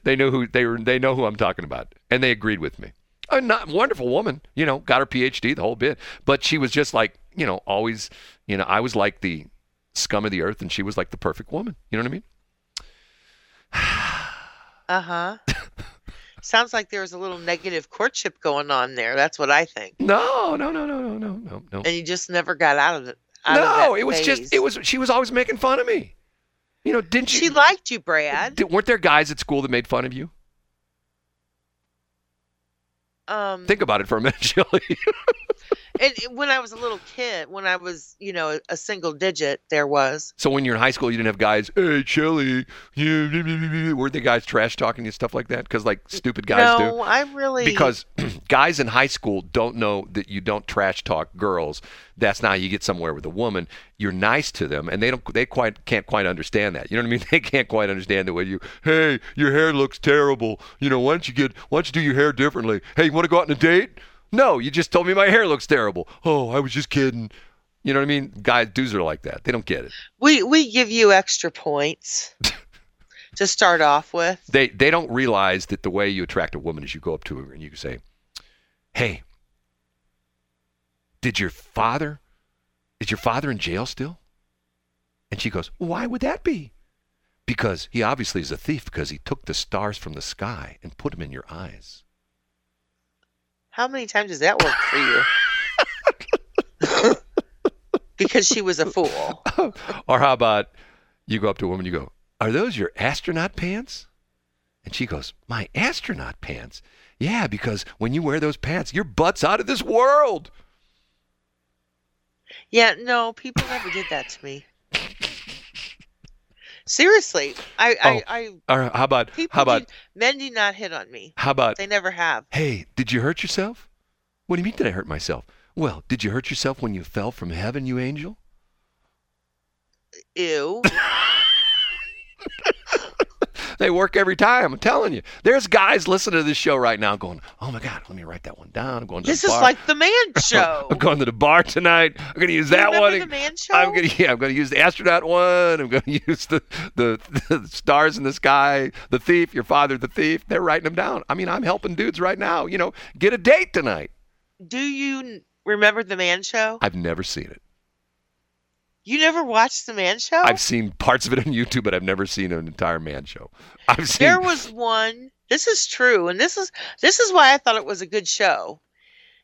they know who they were. They know who I'm talking about, and they agreed with me. A not wonderful woman, you know, got her PhD, the whole bit. But she was just like, you know, always, you know, I was like the scum of the earth, and she was like the perfect woman. You know what I mean? <sighs> Uh huh. Sounds like there was a little negative courtship going on there. That's what I think. No, no, no, no, no, no, no, no. And you just never got out of it. Out of No, that it was phase. just it was. She was always making fun of me. You know, didn't you? She liked you, Brad. Di- weren't there guys at school that made fun of you? Um, Think about it for a minute, <laughs> Shelly. and when I was a little kid, when I was, you know, a single digit, there was. so when you're in high school, you didn't have guys. Hey, Shelly, you weren't the guys trash talking and stuff like that? Because like stupid guys do. no, I really because <clears throat> guys in high school don't know that you don't trash talk girls. That's not how you get somewhere with a woman. You're nice to them, and they don't. They quite can't quite understand that. You know what I mean? <laughs> They can't quite understand the way you. Hey, your hair looks terrible. You know, why don't you get? Why don't you do your hair differently? Hey, you want to go out on a date? No, you just told me my hair looks terrible. Oh, I was just kidding. You know what I mean? Guys, dudes are like that. They don't get it. we we give you extra points <laughs> to start off with. They they don't realize that the way you attract a woman is you go up to her and you say, "Hey, did your father is your father in jail still?" And she goes, "Why would that be?" Because he obviously is a thief because he took the stars from the sky and put them in your eyes. How many times does that work for you? <laughs> because she was a fool. <laughs> or how about you go up to a woman, you go, Are those your astronaut pants? And she goes, My astronaut pants? Yeah, because when you wear those pants, your butt's out of this world. Yeah, no, people never did that to me. Seriously, I, I, oh, I, Or how about how about men do not hit on me. how about They never have. Hey, did you hurt yourself? What do you mean did I hurt myself? Well, did you hurt yourself when you fell from heaven, you angel? Ew. <laughs> They work every time. I'm telling you. There's guys listening to this show right now going, "Oh my God, let me write that one down. I'm going to This is like the man <laughs> show. I'm going to the bar tonight. I'm going to use that one. the man show? I'm going to yeah. I'm going to use the astronaut one. I'm going <laughs> to use the, the the stars in the sky. The thief, your father, the thief. They're writing them down. I mean, I'm helping dudes right now. You know, get a date tonight. Do you remember the man show? I've never seen it. You never watched the man show? I've seen parts of it on YouTube, but I've never seen an entire man show. <laughs> I've seen. There was one. This is true, and this is this is why I thought it was a good show.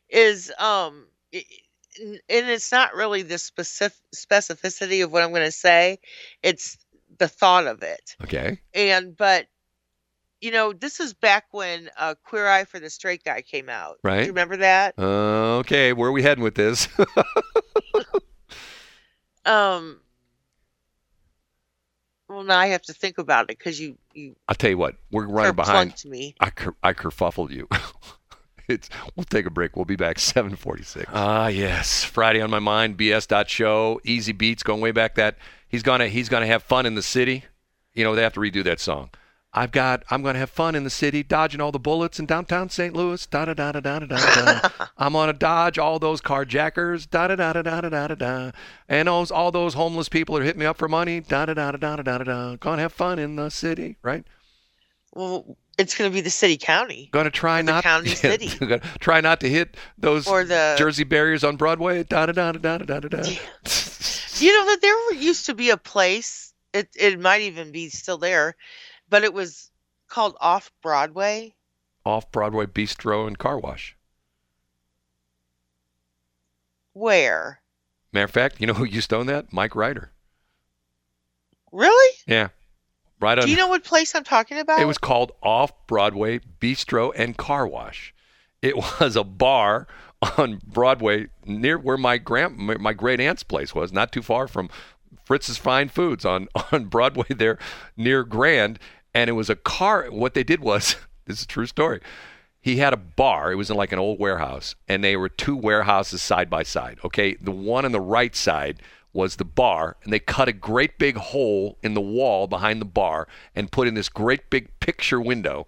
Is um, and it's not really the specific specificity of what I'm going to say. It's the thought of it. Okay. And but you know, this is back when uh, Queer Eye for the Straight Guy came out. Do Right. you remember that? Uh, okay. Where are we heading with this? <laughs> Um. Well, now I have to think about it because you you I'll tell you what, we're running behind. kerplunked me. I ker- I kerfuffled you. <laughs> it's we'll take a break. We'll be back 7:46. Ah, yes. Friday on my mind. BS.show. Easybeats going way back. That he's gonna he's gonna have fun in the city. You know they have to redo that song. I've got I'm going to have fun in the city, dodging all the bullets in downtown St. Louis. Da da da da da da da. I'm going to dodge all those carjackers. Da da da da da da da da. And those all those homeless people are hitting me up for money. Da da da da da da da da. Going to have fun in the city, right? Well, it's going to be the city county. Going to try not the county yeah, city. going to try not to hit those or the Jersey barriers on Broadway. Da da da da da da da da. you know that there used to be a place. It it might even be still there but it was called Off Broadway. Off Broadway bistro and car wash. Where? Matter of fact, you know who used to own that? Mike Ryder. Really? Yeah, right on. Do you know what place I'm talking about? It was called Off Broadway Bistro and Car Wash. It <laughs> was a bar on Broadway near where my grand my my great aunt's place was, not too far from Fritz's Fine Foods on <laughs> on Broadway there near Grand. And it was a car. What they did was <laughs> this is a true story. He had a bar. It was in like an old warehouse, and they were two warehouses side by side. Okay, the one on the right side was the bar, and they cut a great big hole in the wall behind the bar and put in this great big picture window,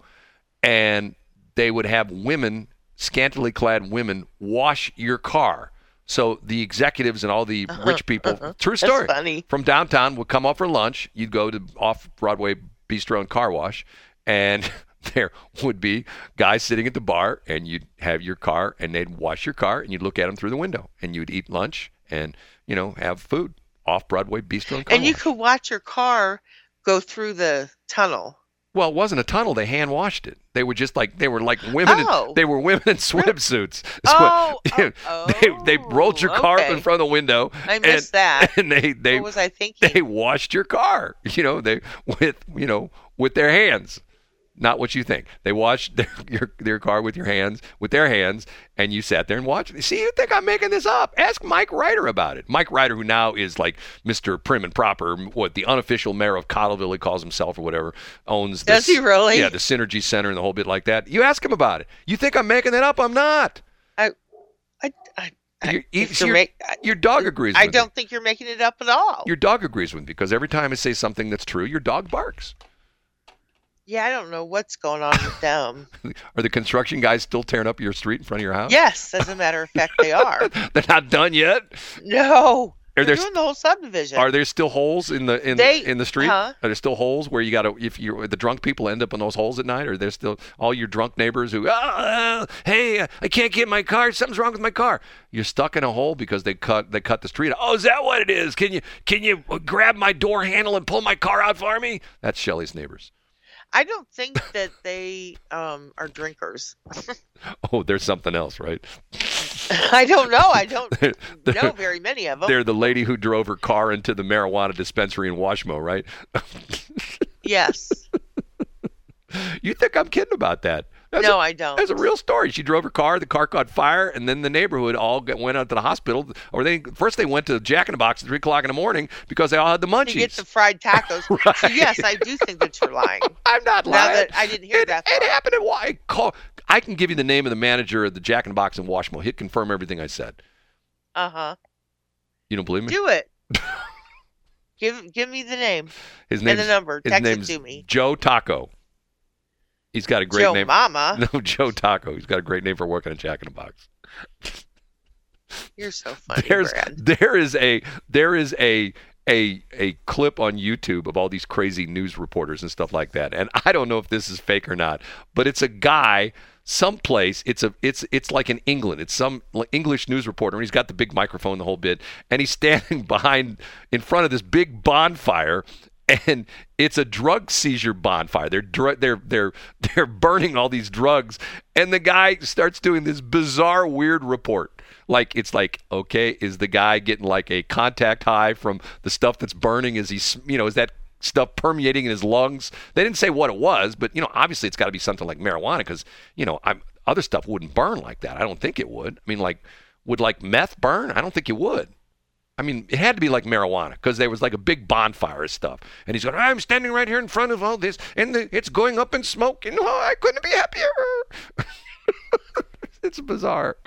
and they would have women, scantily clad women, wash your car. So the executives and all the uh-huh, rich people, uh-huh. true story, from downtown would come up for lunch. You'd go to off Broadway Bistro and Car Wash, and <laughs> there would be guys sitting at the bar, and you'd have your car, and they'd wash your car, and you'd look at them through the window, and you'd eat lunch, and you know have food off Broadway Bistro and Car and you could watch your car go through the tunnel. Well, it wasn't a tunnel. They hand washed it. They were just like they were like women. Oh. In, they were women in swimsuits. <laughs> Oh, <laughs> what- oh, they they rolled your car up in front of the window. I missed that. <laughs> And they they what was I thinking? they washed your car. You know they with you know with their hands. Not what you think. They washed <laughs> their your, their car with your hands, with their hands, and you sat there and watched. it. See, you think I'm making this up? Ask Mike Ryder about it. Mike Ryder, who now is like Mr. Prim and Proper, what the unofficial mayor of Cottleville, he calls himself or whatever, owns. Does he really? Yeah, the Synergy Center and the whole bit like that. You ask him about it. You think I'm making that up? I'm not. I, I, I, Your, your, make- your dog agrees. I with me. I don't think you're making it up at all. Your dog agrees with me because every time I say something that's true, your dog barks. Yeah, I don't know what's going on with them. <laughs> Are the construction guys still tearing up your street in front of your house? yes, as a matter of fact, they are. <laughs> They're not done yet. No, Are they're there doing the whole subdivision. are there still holes in the in They- in the street? huh? Are there still holes where you got to if you the drunk people end up in those holes at night? Or there's still all your drunk neighbors who ah, hey I can't get my car something's wrong with my car. You're stuck in a hole because they cut they cut the street. Oh, is that what it is? Can you can you grab my door handle and pull my car out for me? That's Shelly's neighbors. I don't think that they um, are drinkers. <laughs> Oh, there's something else, right? <laughs> I don't know. I don't <laughs> know very many of them. They're the lady who drove her car into the marijuana dispensary in Washmo, right? Yes. you think I'm kidding about that? That's no, I don't. That's a real story. She drove her car. The car caught fire, and then the neighborhood all got, went out to the hospital. Or they first they went to Jack in the Box at three o'clock in the morning because they all had the munchies. You get the fried tacos. <laughs> So yes, I do think that you're lying. <laughs> I'm not Now lying. that I didn't hear it, that It happened at why call. I can give you the name of the manager of the Jack in the Box in Washmo. He'd confirm everything I said. Uh huh. You don't believe me? Do it. <laughs> give give me the name. His name and the number. Text it to me. Joe Taco. He's got a great Joe name. Mama. <laughs> No, Joe Taco. He's got a great name for working at Jack in the Box. You're so <laughs> funny, There's Brad. there is a there is a a a clip on YouTube of all these crazy news reporters and stuff like that. And I don't know if this is fake or not, but it's a guy someplace it's a it's it's like in England. It's some English news reporter and he's got the big microphone the whole bit and he's standing <laughs> behind in front of this big bonfire and it's a drug seizure bonfire. They're dr- they're they're <laughs> they're burning all these drugs, and the guy starts doing this bizarre, weird report. Like it's like, okay, is the guy getting like a contact high from the stuff that's burning? Is he, you know, is that stuff permeating in his lungs? They didn't say what it was, but you know, obviously it's got to be something like marijuana because you know, I'm, other stuff wouldn't burn like that. I don't think it would. I mean, like, would like meth burn? I don't think it would. I mean, it had to be like marijuana because there was like a big bonfire of stuff. And he's going, I'm standing right here in front of all this, and the, it's going up in smoke, and oh, I couldn't be happier. <laughs> it's bizarre.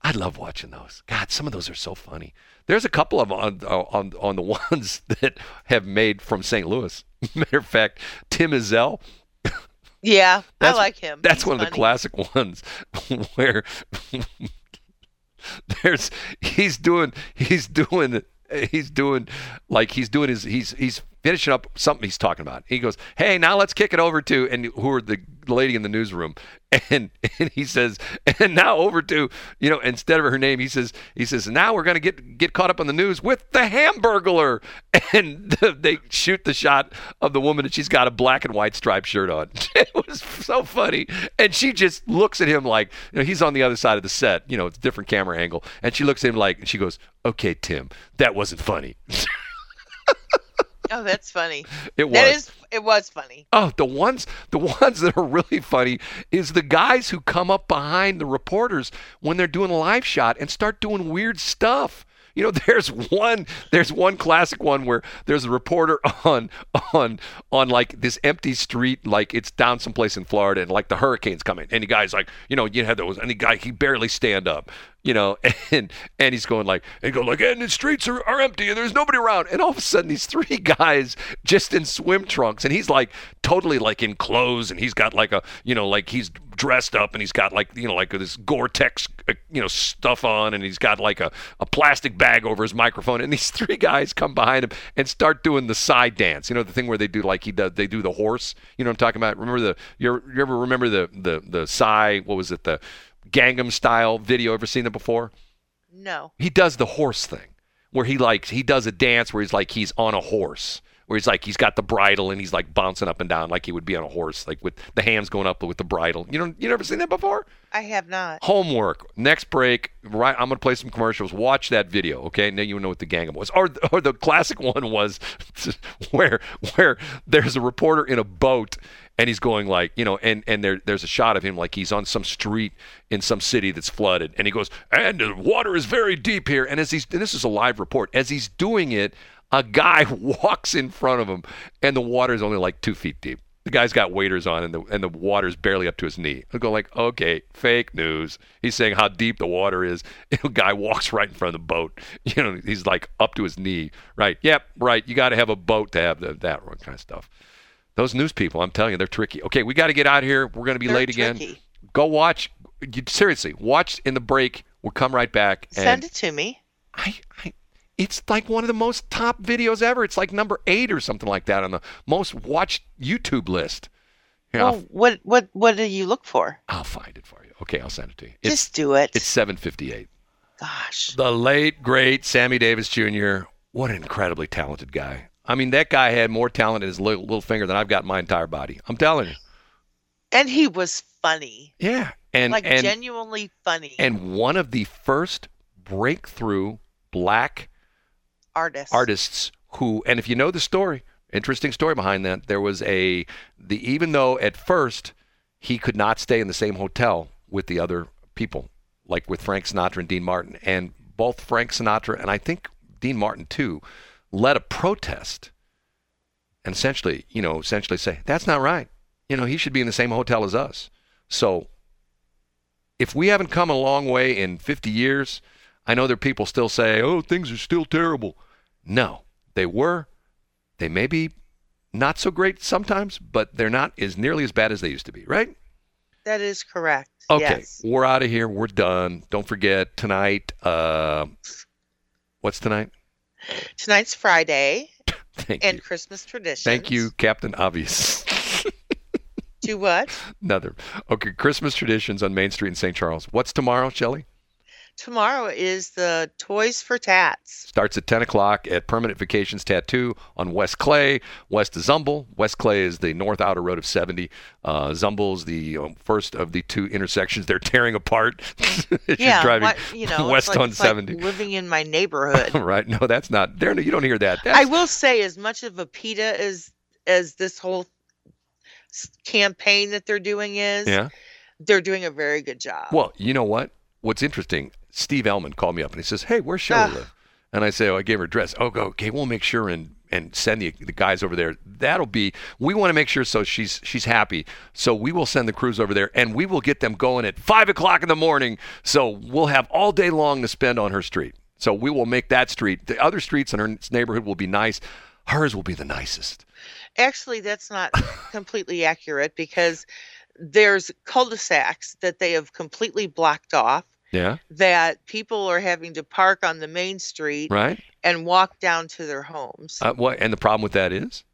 I love watching those. God, some of those are so funny. There's a couple of on on on the <laughs> ones that have made from St. Louis. <laughs> Matter of fact, Tim Ezell. Yeah, I like him. That's He's one of the classic ones where <laughs> there's he's doing he's doing he's doing like he's doing his he's he's finishing up something he's talking about. He goes, "Hey, now let's kick it over to and who are the lady in the newsroom?" <laughs> And and he says, "And now over to you know instead of her name, he says he says now we're gonna get get caught up on the news with the Hamburglar." <laughs> And they shoot the shot of the woman and she's got a black and white striped shirt on. <laughs> It was so funny, and she just looks at him like you know he's on the other side of the set. You know, it's a different camera angle, and she looks at him like and she goes, "Okay, Tim, that wasn't funny." Oh, that's funny. <laughs> It was. is. It was funny. Oh, the ones the ones that are really funny is the guys who come up behind the reporters when they're doing a live shot and start doing weird stuff. You know, <laughs> there's one there's one classic one where there's a reporter <laughs> on on on like this empty street, like it's down someplace in Florida, and like the hurricane's coming, and the guy's like, you know, you had those, and the guy he barely stand up, you know, <laughs> and and he's going like, and go like, and the streets are, are empty, and there's nobody around, and all of a sudden these three <laughs> guys just in swim trunks, and he's like totally like in clothes, and he's got like a, you know, like he's dressed up and he's got like you know like this Gore-Tex uh, you know stuff on and he's got like a, a plastic bag over his microphone. And these <laughs> three guys come behind him and start doing the side dance. You know the thing where they do like he does they do the horse. You know what I'm talking about? Remember the you ever, remember the the the Psy what was it? The Gangnam style video ever seen it before No. he does the horse thing where he like he does a dance where he's like he's on a horse where he's like he's got the bridle and he's like bouncing up and down like he would be on a horse like with the hands going up with the bridle. You know you never seen that before? I have not. homework. Next break. Right i'm gonna play some commercials. Watch that video okay? Now you know what the gangnam was. Or, or the classic <laughs> one was <laughs> where where there's a reporter in a boat and he's going like you know and and there there's a shot of him like he's on some street in some city that's flooded and he goes and the water is very deep here. And as he's and this is a live report. As he's doing it a guy <laughs> walks in front of him and the water is only like two feet deep the guy's got waders on and the and the water's barely up to his knee. I go like, okay, fake news. He's saying how deep the water is. And <laughs> the guy walks right in front of the boat. <laughs> You know, he's like up to his knee. Right? Yep. Right. You got to have a boat to have the, that kind of stuff. Those news people, I'm telling you, they're tricky. Okay, we got to get out of here. We're going to be They're late again. Go watch. You, seriously, watch in the break. We'll come right back. And Send it to me. I, I, it's like one of the most top videos ever. It's like number eight or something like that on the most watched YouTube list. Here, Well, I'll, what what what do you look for? I'll find it for you. Okay, I'll send it to you. It's, Just do it. it's 758. Gosh. The late, great Sammy Davis Jr. What an incredibly talented guy. I mean, that guy had more talent in his little, little finger than I've got in my entire body. I'm telling you. And he was funny. Yeah. And, like and, genuinely funny and one of the first breakthrough black artist. artists who and if you know the story interesting story behind that there was a the even though at first he could not stay in the same hotel with the other people like with Frank Sinatra and Dean Martin and both Frank Sinatra and I think Dean Martin too led a protest and essentially you know essentially say that's not right. You know he should be in the same hotel as us. So if we haven't come a long way in 50 years I know there are people still say oh things are still terrible no, they were. They may be not so great sometimes, but they're not as nearly as bad as they used to be, right? That is correct. Okay, Yes. we're out of here. We're done. Don't forget tonight. Uh, what's tonight? Tonight's Friday <laughs> Thank and you. Christmas traditions. Thank you, Captain Obvious. Do what? <laughs> Another. Okay, Christmas traditions on Main Street in St. Charles. What's tomorrow, Shelly? Tomorrow is the Toys for Tats. Starts at 10 o'clock at Permanent Vacations Tattoo on West Clay, west of Zumbehl. West Clay is the north outer road of 70. Uh, Zumbehl's the um, first of the two intersections they're tearing apart <laughs> as yeah, you're driving what- you know, <laughs> west like, on it's like 70. living in my <laughs> neighborhood. right? No, that's not. There, you don't hear that. That's, I will say, as much of a PITA as as this whole campaign that they're doing is, Yeah. they're doing a very good job. Well, you know what? What's interesting? Steve Ehlmann called me up and he says, "Hey, where's Ah. live?" And I say, oh, I gave her address." Oh, go, okay, we'll make sure and and send the, the guys over there. That'll be. We want to make sure so she's she's happy. So we will send the crews over there, and we will get them going at five o'clock in the morning. So we'll have all day long to spend on her street. So we will make that street. The other streets in her neighborhood will be nice. Hers will be the nicest. Actually, that's not <laughs> completely accurate because there's cul-de-sacs that they have completely blocked off Yeah. that people are having to park on the main street Right. and walk down to their homes. Uh, what? And the problem with that is.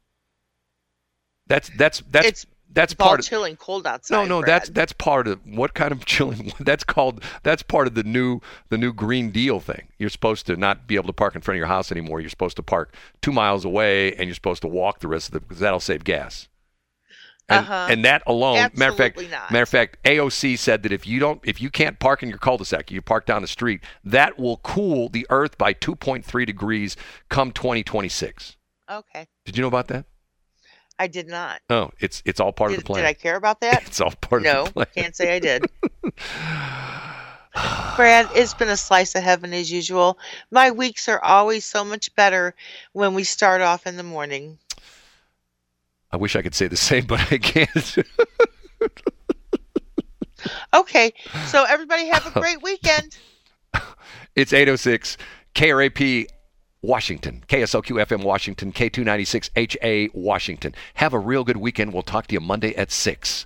That's that's that's It's that's part of. chilling cold outside. No, no, that's that's part of what kind of <laughs> chilling. That's called that's part of the new the new Green Deal thing. You're supposed to not be able to park in front of your house anymore. You're supposed to park two miles away, and you're supposed to walk the rest of the because that'll save gas. And, Uh-huh. and that alone, matter of fact, not. matter of fact, AOC said that if you don't, if you can't park in your cul-de-sac, you park down the street, that will cool the Earth by 2.3 degrees come 2026. okay. Did you know about that? I did not. Oh, it's it's all part Did, of the plan. did I care about that? <laughs> It's all part no, of the plan. No, I can't say I did. <laughs> Brad, it's been a slice of heaven as usual. My weeks are always so much better when we start off in the morning. I wish I could say the same, but I can't. <laughs> Okay, so everybody have a <laughs> great weekend. it's 806 KRAP Washington, KSLQ FM Washington, K296 HA Washington. Have a real good weekend. We'll talk to you Monday at 6.